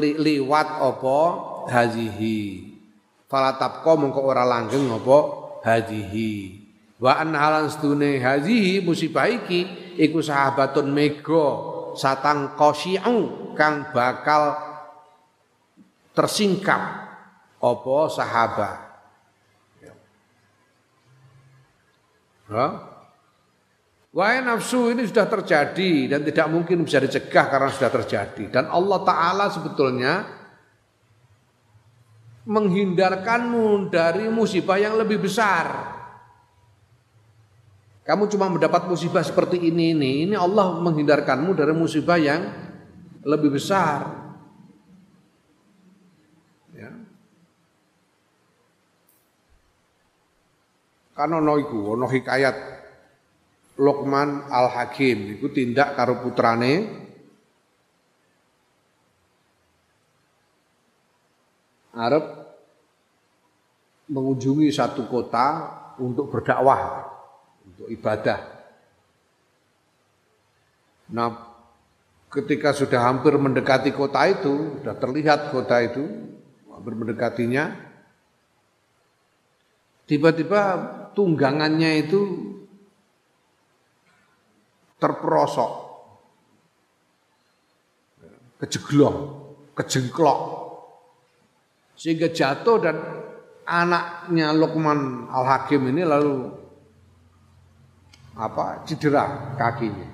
liwat apa hazihi. Fala tabqa mongko ora langgeng apa hazihi. Wa an halan sedune hazihi musibah iki iku sahabatun mega satang qasyi'u kang bakal tersingkap apa sahabat Ha? Wahai nafsu ini sudah terjadi dan tidak mungkin bisa dicegah karena sudah terjadi. Dan Allah Ta'ala sebetulnya menghindarkanmu dari musibah yang lebih besar. Kamu cuma mendapat musibah seperti ini ini, ini Allah menghindarkanmu dari musibah yang lebih besar. Ya. Karena ono iku, ono hikayat Luqman Al-Hakim iku tindak karo putrane arep mengunjungi satu kota untuk berdakwah, untuk ibadah. Nah, ketika sudah hampir mendekati kota itu, sudah terlihat kota itu, hampir mendekatinya, tiba-tiba tunggangannya itu terperosok, kejeglong, kejengklok, sehingga jatuh dan anaknya Luqman Al Hakim ini lalu apa cedera kakinya,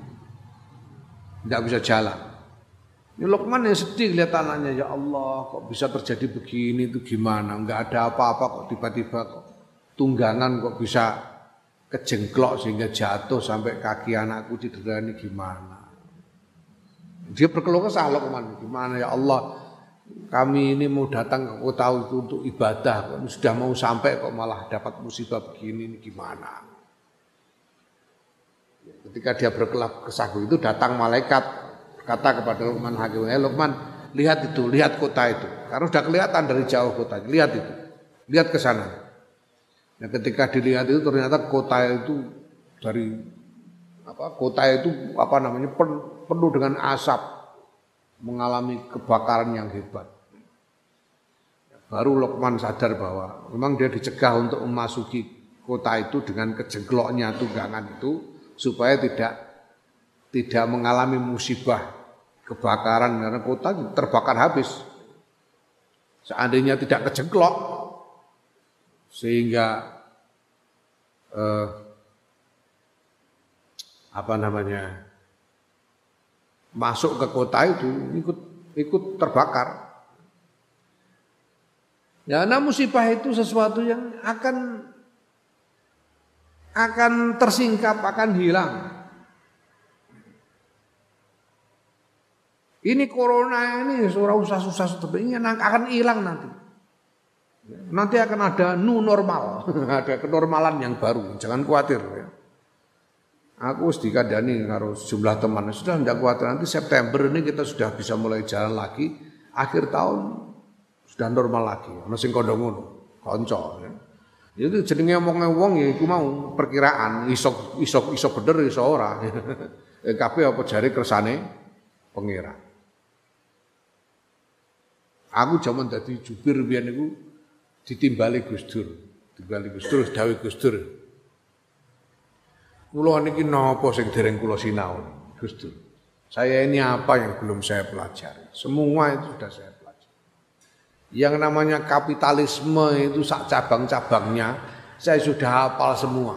tidak bisa jalan. Ini Luqman yang sedih lihat anaknya ya Allah kok bisa terjadi begini itu gimana? Enggak ada apa-apa kok tiba-tiba kok tunggangan kok bisa kejengklok sehingga jatuh sampai kaki anakku cedera ini gimana. Dia berkeluh kesah loh ke mana, gimana ya Allah kami ini mau datang ke kota itu untuk ibadah, sudah mau sampai kok malah dapat musibah begini ini gimana. Ketika dia berkelah kesah itu datang malaikat kata kepada Luqman Hakim, "Eh Luqman, lihat itu, lihat kota itu." Karena sudah kelihatan dari jauh kota, lihat itu. Lihat ke sana. Nah, ketika dilihat itu ternyata kota itu dari apa kota itu apa namanya penuh dengan asap mengalami kebakaran yang hebat. Baru Lokman sadar bahwa memang dia dicegah untuk memasuki kota itu dengan kejengkloknya tunggangan itu supaya tidak tidak mengalami musibah kebakaran karena kota terbakar habis. Seandainya tidak kejengklok, sehingga eh, apa namanya masuk ke kota itu ikut ikut terbakar. Ya, nah musibah itu sesuatu yang akan akan tersingkap, akan hilang. Ini corona ini surah usah-susah ini akan hilang nanti. Nanti akan ada new normal, ada kenormalan yang baru. Jangan khawatir. Ya. Aku harus dikadani karo jumlah teman. Sudah tidak khawatir. Nanti September ini kita sudah bisa mulai jalan lagi. Akhir tahun sudah normal lagi. Ono sing kondo ngono, ya. Itu jenenge omongnya wong ya iku mau perkiraan iso iso iso bener iso ora. Eh, kabeh apa jari kersane pengira. Aku zaman dadi jubir biyen niku ditimbali Gus Dur. Timbali Gus Dur, dawuh Gus Dur. Kula niki napa sing dereng sinau, Gus Dur. Saya ini apa yang belum saya pelajari? Semua itu sudah saya. Yang namanya kapitalisme itu sak cabang-cabangnya saya sudah hafal semua.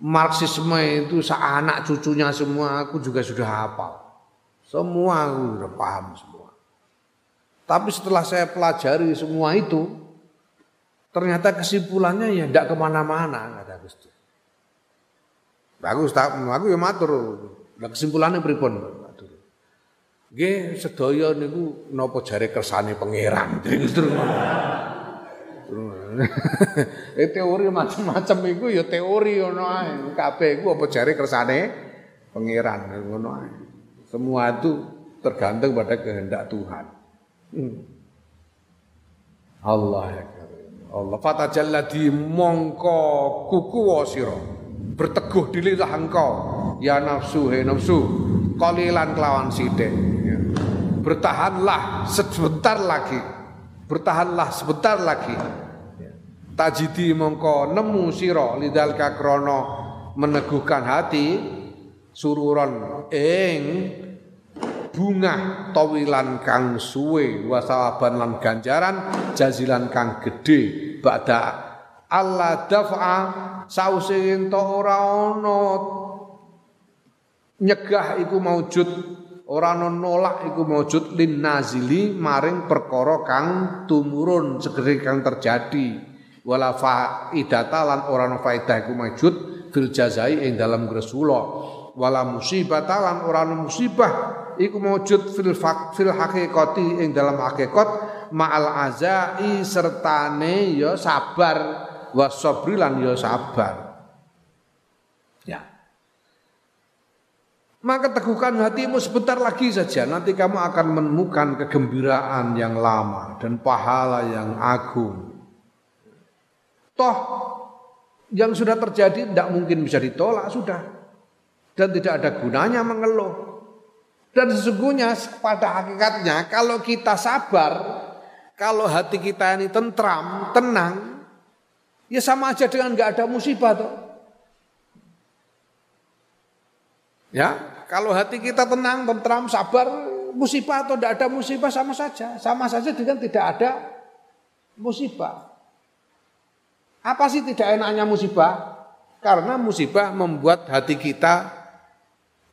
Marxisme itu sak anak cucunya semua aku juga sudah hafal. Semua aku sudah paham semua. Tapi setelah saya pelajari semua itu, ternyata kesimpulannya ya tidak ke mana-mana, kata Gus Dur. Bagus, tak, aku ya matur. Kesimpulannya pripun. Nggih, sedaya niku napa jare kersane pangeran. Eh teori macam-macam itu ya teori ngono ae. Kabeh iku apa jare kersane pangeran ngono ae. Semua itu tergantung pada kehendak Tuhan. Hmm. Allah ya Allah fatajalla di mongko kuku sira berteguh dirilah engkau ya nafsu he nafsu qalilan kelawan sithik ya. bertahanlah sebentar lagi bertahanlah sebentar lagi ya. tajidi mongko nemu sira lidalka krana meneguhkan hati sururon ing bunga tawilan kang suwe wasawaban lan ganjaran jazilan kang gede ba'da Allah daf'a sause ento ora ana nyegah iku maujud ora nolak iku maujud. Lin nazili maring perkara kang tumurun segere kang terjadi. Wala faidata lan ora faedah iku maujud fil jazai ing dalam gresula. Wala musibah lan ora musibah iku maujud fil fil hakikati ing dalam hakikat. Ma'al azai sertane ya sabar. Wasabri lan ya sabar. Ya. Maka teguhkan hatimu sebentar lagi saja nanti kamu akan menemukan kegembiraan yang lama dan pahala yang agung. Toh yang sudah terjadi tidak mungkin bisa ditolak sudah dan tidak ada gunanya mengeluh. Dan sesungguhnya pada hakikatnya kalau kita sabar, kalau hati kita ini tentram, tenang, Ya sama aja dengan nggak ada musibah toh. Ya, kalau hati kita tenang, tentram, sabar, musibah atau tidak ada musibah sama saja. Sama saja dengan tidak ada musibah. Apa sih tidak enaknya musibah? Karena musibah membuat hati kita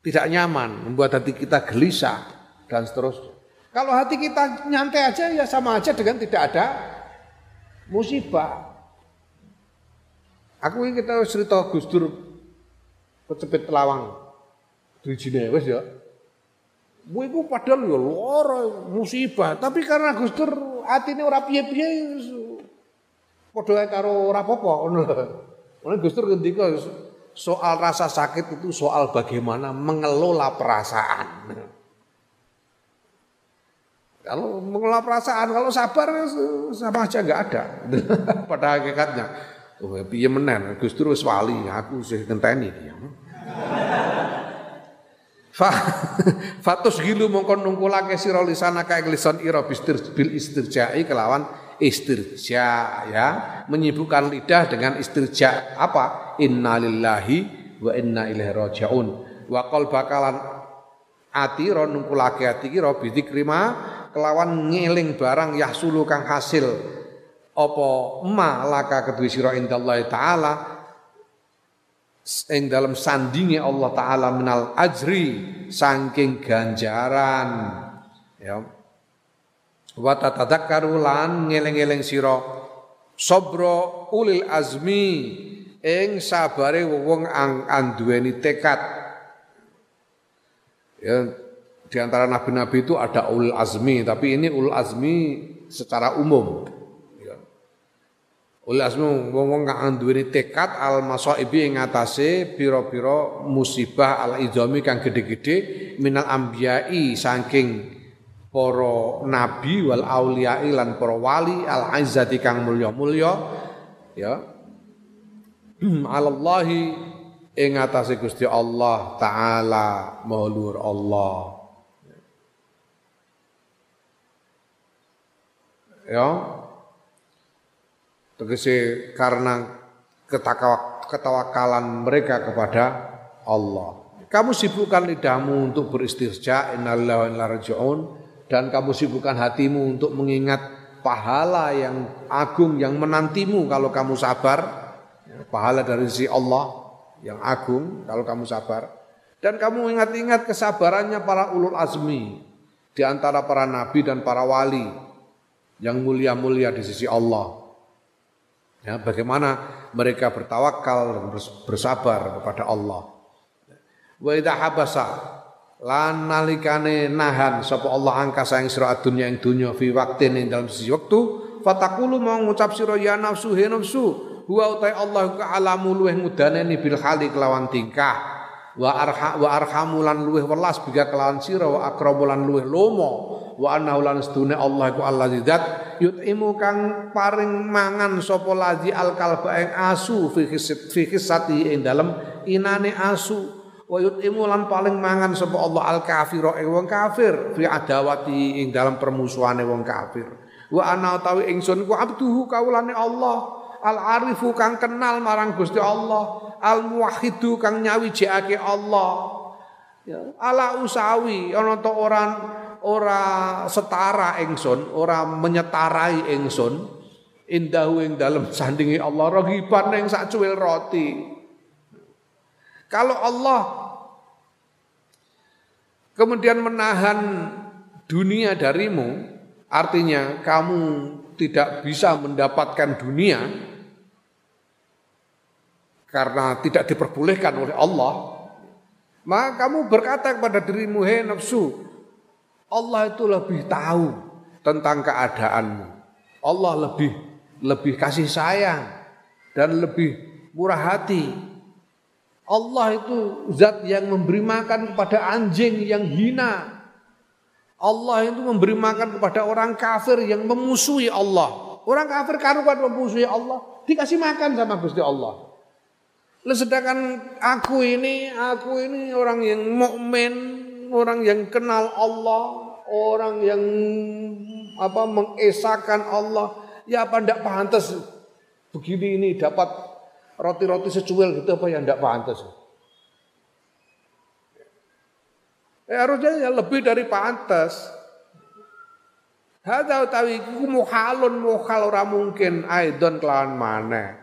tidak nyaman, membuat hati kita gelisah dan seterusnya. Kalau hati kita nyantai aja ya sama aja dengan tidak ada musibah. Aku ini kita cerita Gus Dur kecepet lawang drijine wis ya. Bu iku padahal ya lara musibah, tapi karena Gus Dur atine ora piye-piye padha karo ora apa-apa ngono lho. Gus Dur ngendika soal rasa sakit itu soal bagaimana mengelola perasaan. Kalau mengelola perasaan, kalau sabar sama aja nggak ada pada hakikatnya. Oh, piye menen Gus Dur wis wali, aku sih ngenteni dia. Fa fatus gilu mongkon nungkulake sira lisana kae lisan ira bistir bil istirja'i kelawan istirja ya. Menyibukkan lidah dengan istirja apa? Innalillahi wa inna ilaihi rajiun. Wa qal bakalan ati ro nungkulake ati ki ro bidzikrima kelawan ngeling barang yahsulu kang hasil. Apa ma laka kedue sira indallahi taala ing dalam sandinge Allah taala minal ajri saking ganjaran. Ya. Wa tatadzakkaru lan ngeleng-eleng sira. Sabra ulil azmi ing sabare wong anduweni tekad. Ya di antara nabi-nabi itu ada ulil azmi tapi ini ulil azmi secara umum Ul asmu wong-wong kang duweni tekad al masaibi ing atase pira-pira musibah al idzami kang gede-gede minal ambiyai saking para nabi wal auliyai lan para wali al izzati kang mulya-mulya ya. Alallahi ing atase Gusti Allah taala maulur Allah. Ya Tegese karena ketawakalan mereka kepada Allah. Kamu sibukkan lidahmu untuk beristirja innalillahi wa dan kamu sibukkan hatimu untuk mengingat pahala yang agung yang menantimu kalau kamu sabar. Pahala dari sisi Allah yang agung kalau kamu sabar. Dan kamu ingat-ingat kesabarannya para ulul azmi di antara para nabi dan para wali yang mulia-mulia di sisi Allah. Ya, bagaimana mereka bertawakal dan bersabar kepada Allah. Wa idza habasa lan nalikane nahan sapa Allah angka saing sira dunya ing dunya fi waqtin ing dalam sisi waktu fatakulu mau ngucap sira ya nafsu he nafsu huwa utai Allah ka alamu luweh mudaneni bil hali kelawan tingkah wa arha wa arhamu lan luweh welas biga kelawan sira wa akrabu lan luweh lomo wa annahu lan Allah iku Allah zat yut'imu kang paring mangan sapa lazi al kalba ing asu fi fi ing dalem inane asu. Wa yut'imu lan paling mangan sapa Allah al kafira ing wong kafir fi adawati ing dalam permusuhane wong kafir. Wa ana utawi ingsun ku abduhu kaulane Allah al arifu kang kenal marang Gusti Allah al muwahhidu kang nyawijake Allah. Ya ala usawi ana to ora ora setara ingsun ora menyetarai ingsun indahu ing dalem sandingi Allah rohiban ing sak cuwil roti. Kalau Allah kemudian menahan dunia darimu, artinya kamu tidak bisa mendapatkan dunia karena tidak diperbolehkan oleh Allah, maka kamu berkata kepada dirimu, hei nafsu, Allah itu lebih tahu tentang keadaanmu. Allah lebih lebih kasih sayang dan lebih murah hati Allah itu zat yang memberi makan kepada anjing yang hina. Allah itu memberi makan kepada orang kafir yang memusuhi Allah. Orang kafir karuan memusuhi Allah, dikasih makan sama Gusti Allah. sedangkan aku ini, aku ini orang yang mukmin, orang yang kenal Allah, orang yang apa mengesahkan Allah, ya apa ndak pantas begini ini dapat roti-roti secuil gitu apa yang tidak pantas. Eh, harusnya ya lebih dari pantas. Hadza utawi iku muhalun muhal ora mungkin aidon kelawan mana.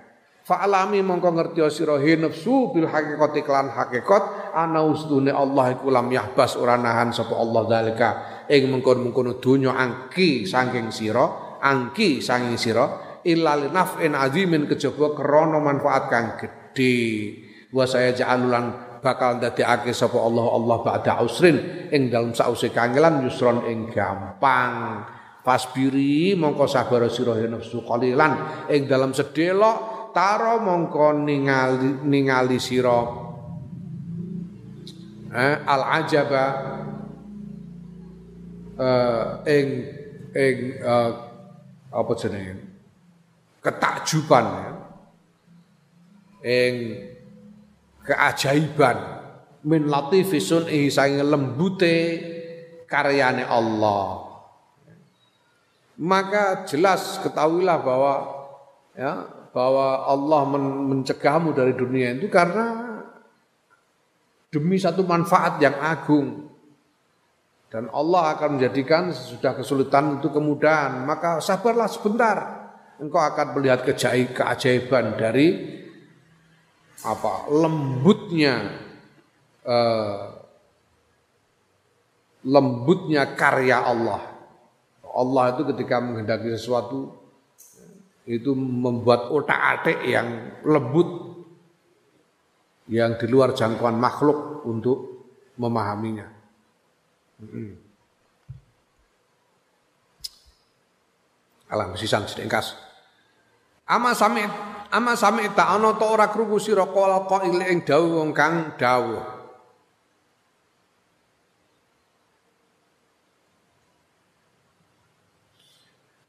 Fa'alami mongko ngerti sira nafsu bil haqiqati kelan hakikat ana ustune Allah iku lam yahbas ora nahan sapa Allah zalika. Ing mengkon-mengkono donya angki saking sira angki saking sira illa naf'in azimin kejaba krana manfaat kang gedhe. Wa saya ja'alulan bakal ndadekake sapa Allah Allah ba'da usrin. Ing dalem sause kangelan yusron ing gampang. Fasbiri mongko sabar sira ya nafsu qalilan. Ing dalam sedelok taro mongko ningali ningali sira eh, al ajaba eh, ing ing eh, apa jenenge? Ketakjuban ya. ing keajaiban. Min latifisun ing sange lembute karyane Allah. Maka jelas ketahuilah bahwa ya bahwa Allah men mencegahmu dari dunia itu karena demi satu manfaat yang agung. Dan Allah akan menjadikan sesudah kesulitan itu kemudahan. Maka sabarlah sebentar. Engkau akan melihat keajaiban dari apa? Lembutnya uh, lembutnya karya Allah. Allah itu ketika menghendaki sesuatu itu membuat otak-atik yang lembut yang di luar jangkauan makhluk untuk memahaminya. Hmm. Alam sisan sedengkas. Ama sami ama sami tak ana ta ora krungu sira qala ing dawuh wong kang dawuh.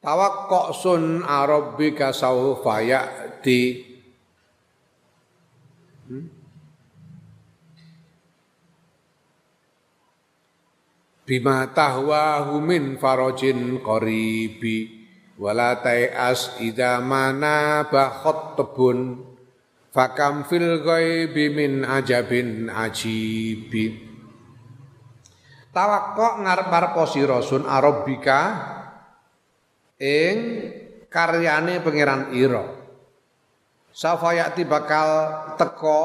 Tawakkok sun arabbika sawfa ya'ti. Hmm? Bima tahwa min farajin qaribi. Wala tai'as idza mana bakhot tebun fakam fil ghaibi min ajabin ajibi. Tawakkok ngarep-arep sira sun arabika ing karyane pangeran ira. Safayati bakal teko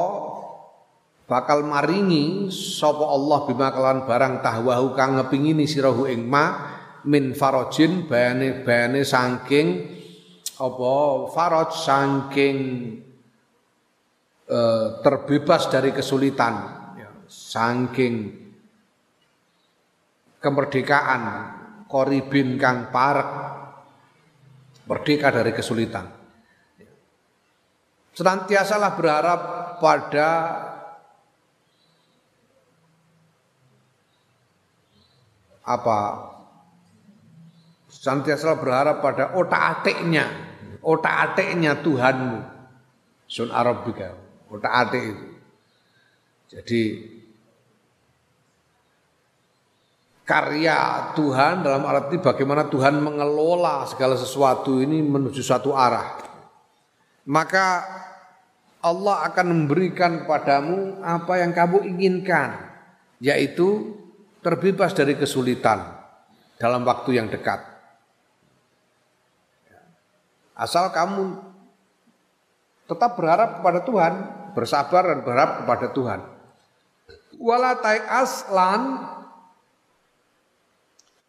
bakal maringi sapa Allah bima kelan barang tahwahu kang ngepingini sirahu ing ma min farojin bayane bayane saking apa faroj saking uh, terbebas dari kesulitan. Ya, saking kemerdekaan koribin kang parek merdeka dari kesulitan. Senantiasalah berharap pada apa Senantiasa berharap pada otak-atiknya, otak-atiknya Tuhanmu. Sun Arabika, otak-atik itu. Jadi karya Tuhan dalam arti bagaimana Tuhan mengelola segala sesuatu ini menuju satu arah. Maka Allah akan memberikan kepadamu apa yang kamu inginkan, yaitu terbebas dari kesulitan dalam waktu yang dekat. Asal kamu tetap berharap kepada Tuhan, bersabar dan berharap kepada Tuhan. Wala as lan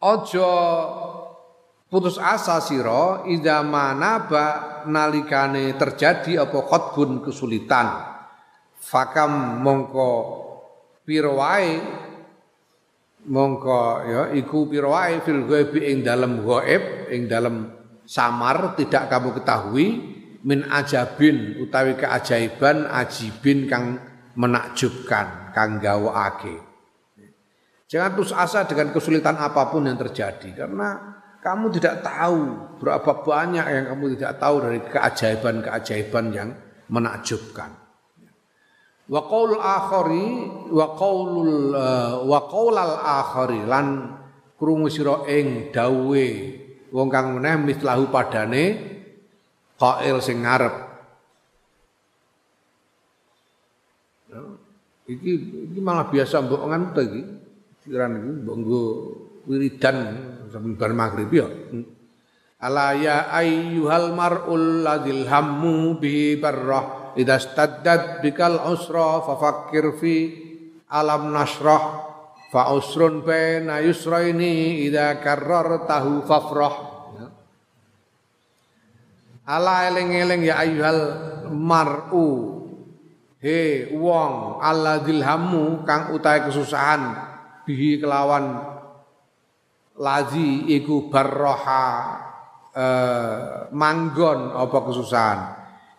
ojo putus asa siro ida manaba nalikane terjadi apa khotbun kesulitan fakam mongko pirwae mongko ya iku pirwae fil ghaibi ing dalem ghaib ing dalem samar tidak kamu ketahui min ajabin utawi keajaiban ajibin kang menakjubkan kang gawake jangan putus asa dengan kesulitan apa pun yang terjadi karena kamu tidak tahu berapa banyak yang kamu tidak tahu dari keajaiban-keajaiban yang menakjubkan wa qaulul akhari wa qaulul uh, wa qaulal akhari lan krungu sira ing dawuhe wong kang meneh mislahu padane qail sing ngarep. Iki iki malah biasa mbok nganut iki. Pikiran iki mbok nggo wiridan sambil bar maghrib ya. Ala ya ayyuhal mar'ul ladzil hammu bi barrah idza staddat bikal usra fafakkir fi alam nasrah fa usrun baina yusraini idza tahu fafrah. Ala eling-eling ya ayyuhal mar'u. He wong alladzil hammu kang utahe kesusahan bihi kelawan lazi iku barroha eh, manggon apa kesusahan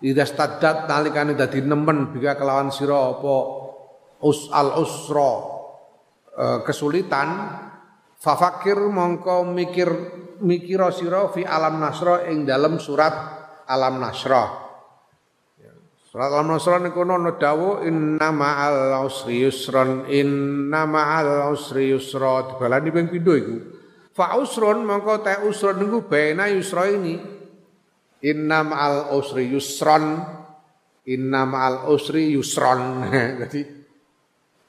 Ida stadat nalikane dadi nemen bika kelawan sira apa? Us al usra. E, kesulitan. Fafakir mongko mikir mikira sira fi alam nasra ing dalam surat alam nasra. Ya, Surat Alam Nasra niku ana dawuh inna ma'al usri yusran inna ma'al usri yusra. Dibalani ping pindho iku. Fa usrun mongko te usrun niku bena yusra ini Inna ma'al usri yusron. Inna ma'al usri yusron. Jadi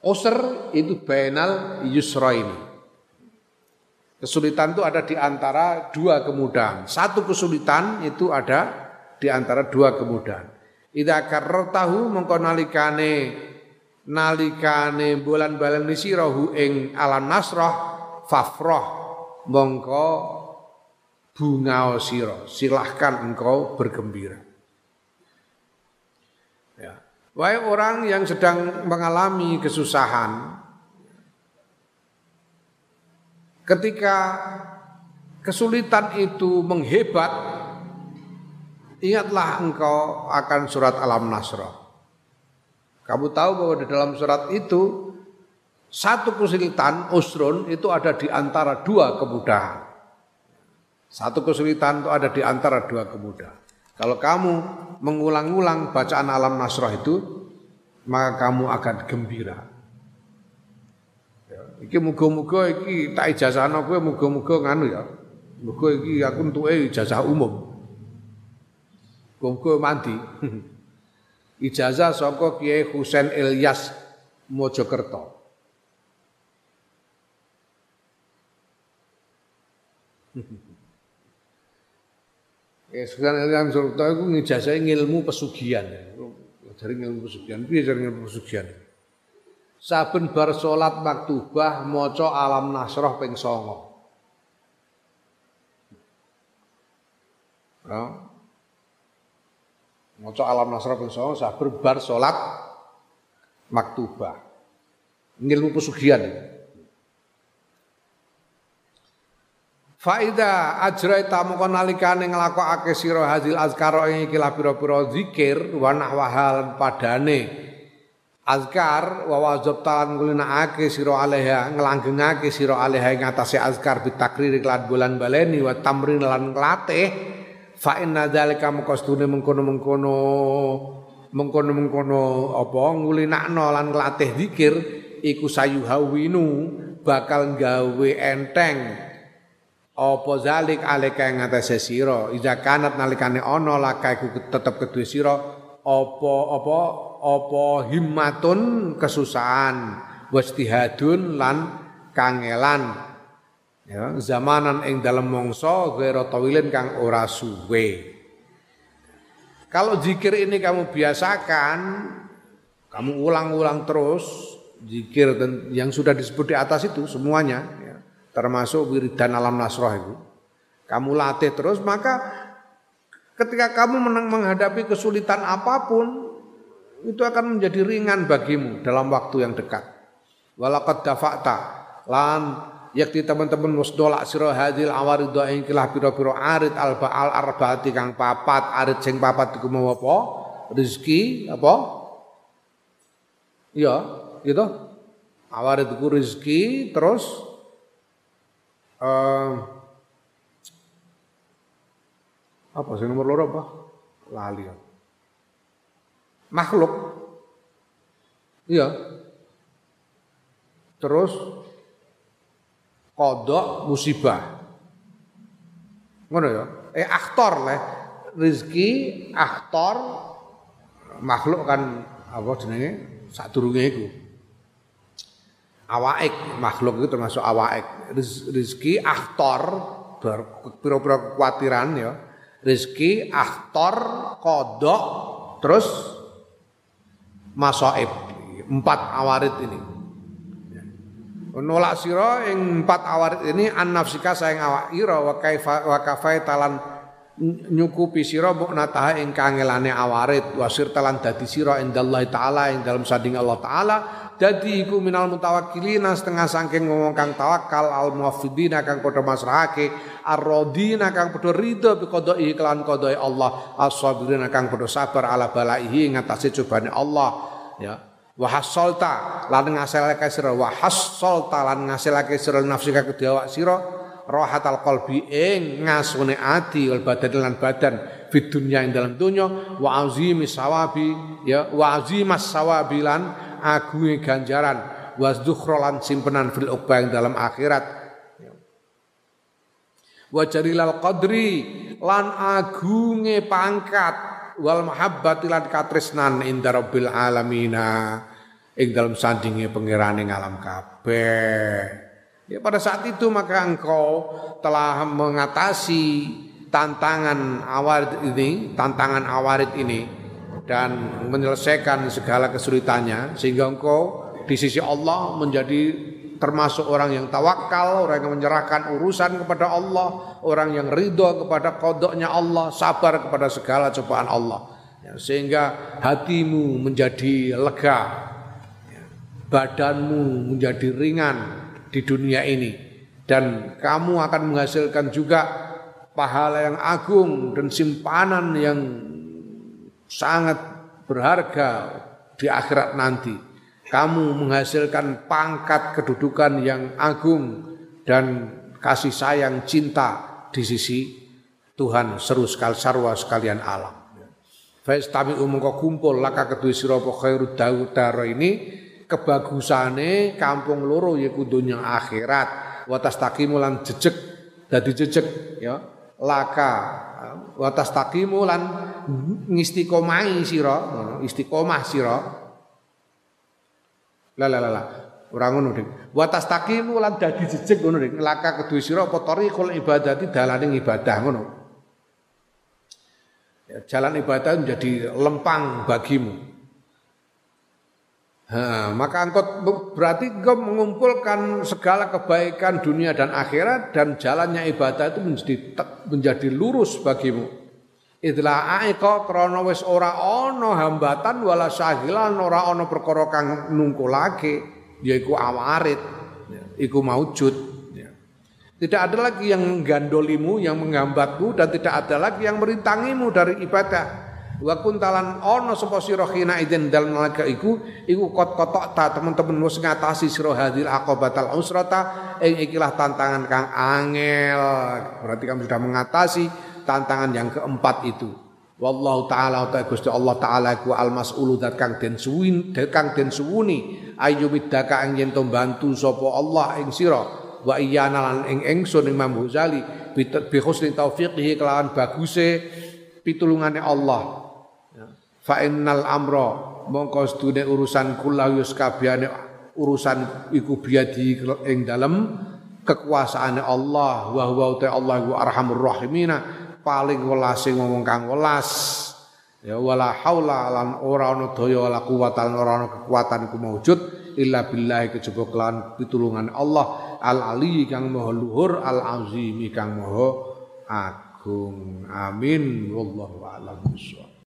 Usr itu bainal yusro ini Kesulitan itu ada di antara dua kemudahan. Satu kesulitan itu ada di antara dua kemudahan. Ida tahu mengko nalikane nalikane bulan balan nisirahu ing alam nasroh fafroh mongko bunga siro, silahkan engkau bergembira. Ya. Wahai orang yang sedang mengalami kesusahan, ketika kesulitan itu menghebat, ingatlah engkau akan surat Alam Nasrah. Kamu tahu bahwa di dalam surat itu satu kesulitan usrun itu ada di antara dua kemudahan. Satu kesulitan itu ada di antara dua kemudahan. Kalau kamu mengulang-ulang bacaan alam nasrah itu, maka kamu akan gembira. Ya, iki muga-muga iki tak ijazahno kowe muga-muga nganu ya. Muga iki aku entuke ijazah umum. Muga mandi. ijazah saka Kiai Husain Ilyas Mojokerto. Ya sekarang Ilham Surta itu ngijazah ilmu pesugihan. Dari ilmu pesugihan, piye dari ilmu pesugihan? Saben bar salat maktubah maca alam nasrah ping 9. Ya. Maca alam nasrah ping 9 saben bar salat maktubah. Ilmu pesugihan. Ya. Faida ajraita mongko nalikane nglakokake sira hadil azkar ing iki pira-pira zikir wa nahwahal padane. Azkar wa wajabta nglinakake sira alaiha nglanggengake sira alaiha ing atase azkar bitakrir lan bulan baleni wa tamrin lan nglatih. Fa inna dzalika maqastune mengkono-mengkono mengkono-mengkono apa ngulinakno lan nglatih zikir iku sayuhawinu bakal gawe enteng apa zalik alika ing atase sira? Iza kanat nalikane ana laka iku tetep kedue sira. Apa apa apa himmatun kesusahan wastihadun lan kangelan. Ya zamanan ing dalem mangsa ghairu tawilin kang ora suwe. Kalau zikir ini kamu biasakan, kamu ulang-ulang terus zikir dan yang sudah disebut di atas itu semuanya, ya, termasuk wiridan alam nasroh itu. Kamu latih terus, maka ketika kamu menghadapi kesulitan apa pun, itu akan menjadi ringan bagimu dalam waktu yang dekat. Walakat dafakta lan yakti teman-teman wis dolak sira hadil awarid ing kilah pira-pira arid al baal arbaati kang papat arid sing papat iku mau apa rezeki apa iya gitu awarid iku rezeki terus uh, apa sih nomor loro apa lali makhluk iya terus kodok musibah. Ngono ya. Eh aktor lah. Rizki aktor makhluk kan apa jenenge sadurunge iku. Awaik makhluk itu termasuk awaik. Rizki aktor pira-pira kekhawatiran ya. Rizki aktor kodok terus masoib. Empat awarit ini. Nolak sira ing empat awarit ini an nafsika saing awak ira wa kaifa talan nyukupi sira muknataha ing kangelane awarit wasir talan dadi sira indallahi taala ing dalam sading Allah taala dadi iku minal mutawakkilina setengah saking ngomong kang tawakal al muwaffidina kang padha masrahake ar-radina kang padha ridho bi qada'i kelan qada'i Allah as-sabirina kang padha sabar ala balaihi ing atase cobane Allah ya. Wa hasolta lan ngasilake sira wa hasolta lan ngasilake sira nafsika kedhe awak sira rohatal qalbi ing ngasune ati wal badan lan badan fid dunya ing dalam dunya wa azimi sawabi ya wa azimas sawabi lan agunge ganjaran. Wa lan simpenan fil uqba ing dalam akhirat. Wa jarilal qadri lan agunge pangkat. Wal mahabbati lan katresnan inda rabbil alamina. Ing dalam sandinge pangerane ngalam kabeh. Ya pada saat itu maka engkau telah mengatasi tantangan awarid ini, tantangan awarid ini dan menyelesaikan segala kesulitannya sehingga engkau di sisi Allah menjadi termasuk orang yang tawakal, orang yang menyerahkan urusan kepada Allah, orang yang ridho kepada kodoknya Allah, sabar kepada segala cobaan Allah. Ya, sehingga hatimu menjadi lega, ya, badanmu menjadi ringan di dunia ini, dan kamu akan menghasilkan juga pahala yang agung dan simpanan yang sangat berharga di akhirat nanti. Kamu menghasilkan pangkat kedudukan yang agung dan kasih sayang cinta di sisi Tuhan seru sekali sarwa sekalian alam. Faiz umum kau kumpul laka kedua siropo khairud daro ini kebagusane kampung loro yaiku dunia akhirat. Watas takimulan jejek dadi jejek ya laka watas takimulan ngistiqomai sira istiqomah sira La la la. Ora ngono, Dik. Wa tastaqimu lan dadi jejeg ngono, Dik. Laka kedue sira apa tariqul ibadati dalane ibadah ngono. Ya, jalan ibadah menjadi lempang bagimu. Ha, maka engkau berarti engkau mengumpulkan segala kebaikan dunia dan akhirat dan jalannya ibadah itu menjadi menjadi lurus bagimu. Idla aika krana wis ora ana hambatan wala sahilan ora ana perkara kang nungkulake yaiku awarit ya, iku maujud ya. Tidak ada lagi yang menggandolimu, yang menghambatmu dan tidak ada lagi yang merintangimu dari ibadah. Wa kuntalan ana sapa sira khina idzin dalem nalika iku iku kot kotok ta teman-teman wis ngatasi sira hadil aqabatal usrata ing ikilah tantangan kang angel. Berarti kamu sudah mengatasi tantangan yang keempat itu Wallahu taala ta Gusti Allah taala iku al mas'ulu dat kang den suwin kang den suwuni ayyumidaka ang yen to bantu sapa Allah ing sira wa iyana lan ing ingsun Imam Ghazali bi husni taufiqihi kelawan baguse pitulungane Allah. Fa innal amra mongko sedune urusan kula yus kabehane urusan iku biadi ing dalem kekuasaane Allah wa huwa Allah wa arhamur paling welase ngomong kang welas. Ya wala haula lan ora ana daya wala kuwatan ora ana kekuatan iku maujud illa billahi kejaba kelan pitulungan Allah al ali kang maha luhur al azim kang maha agung. Amin. Wallahu a'lam bishawab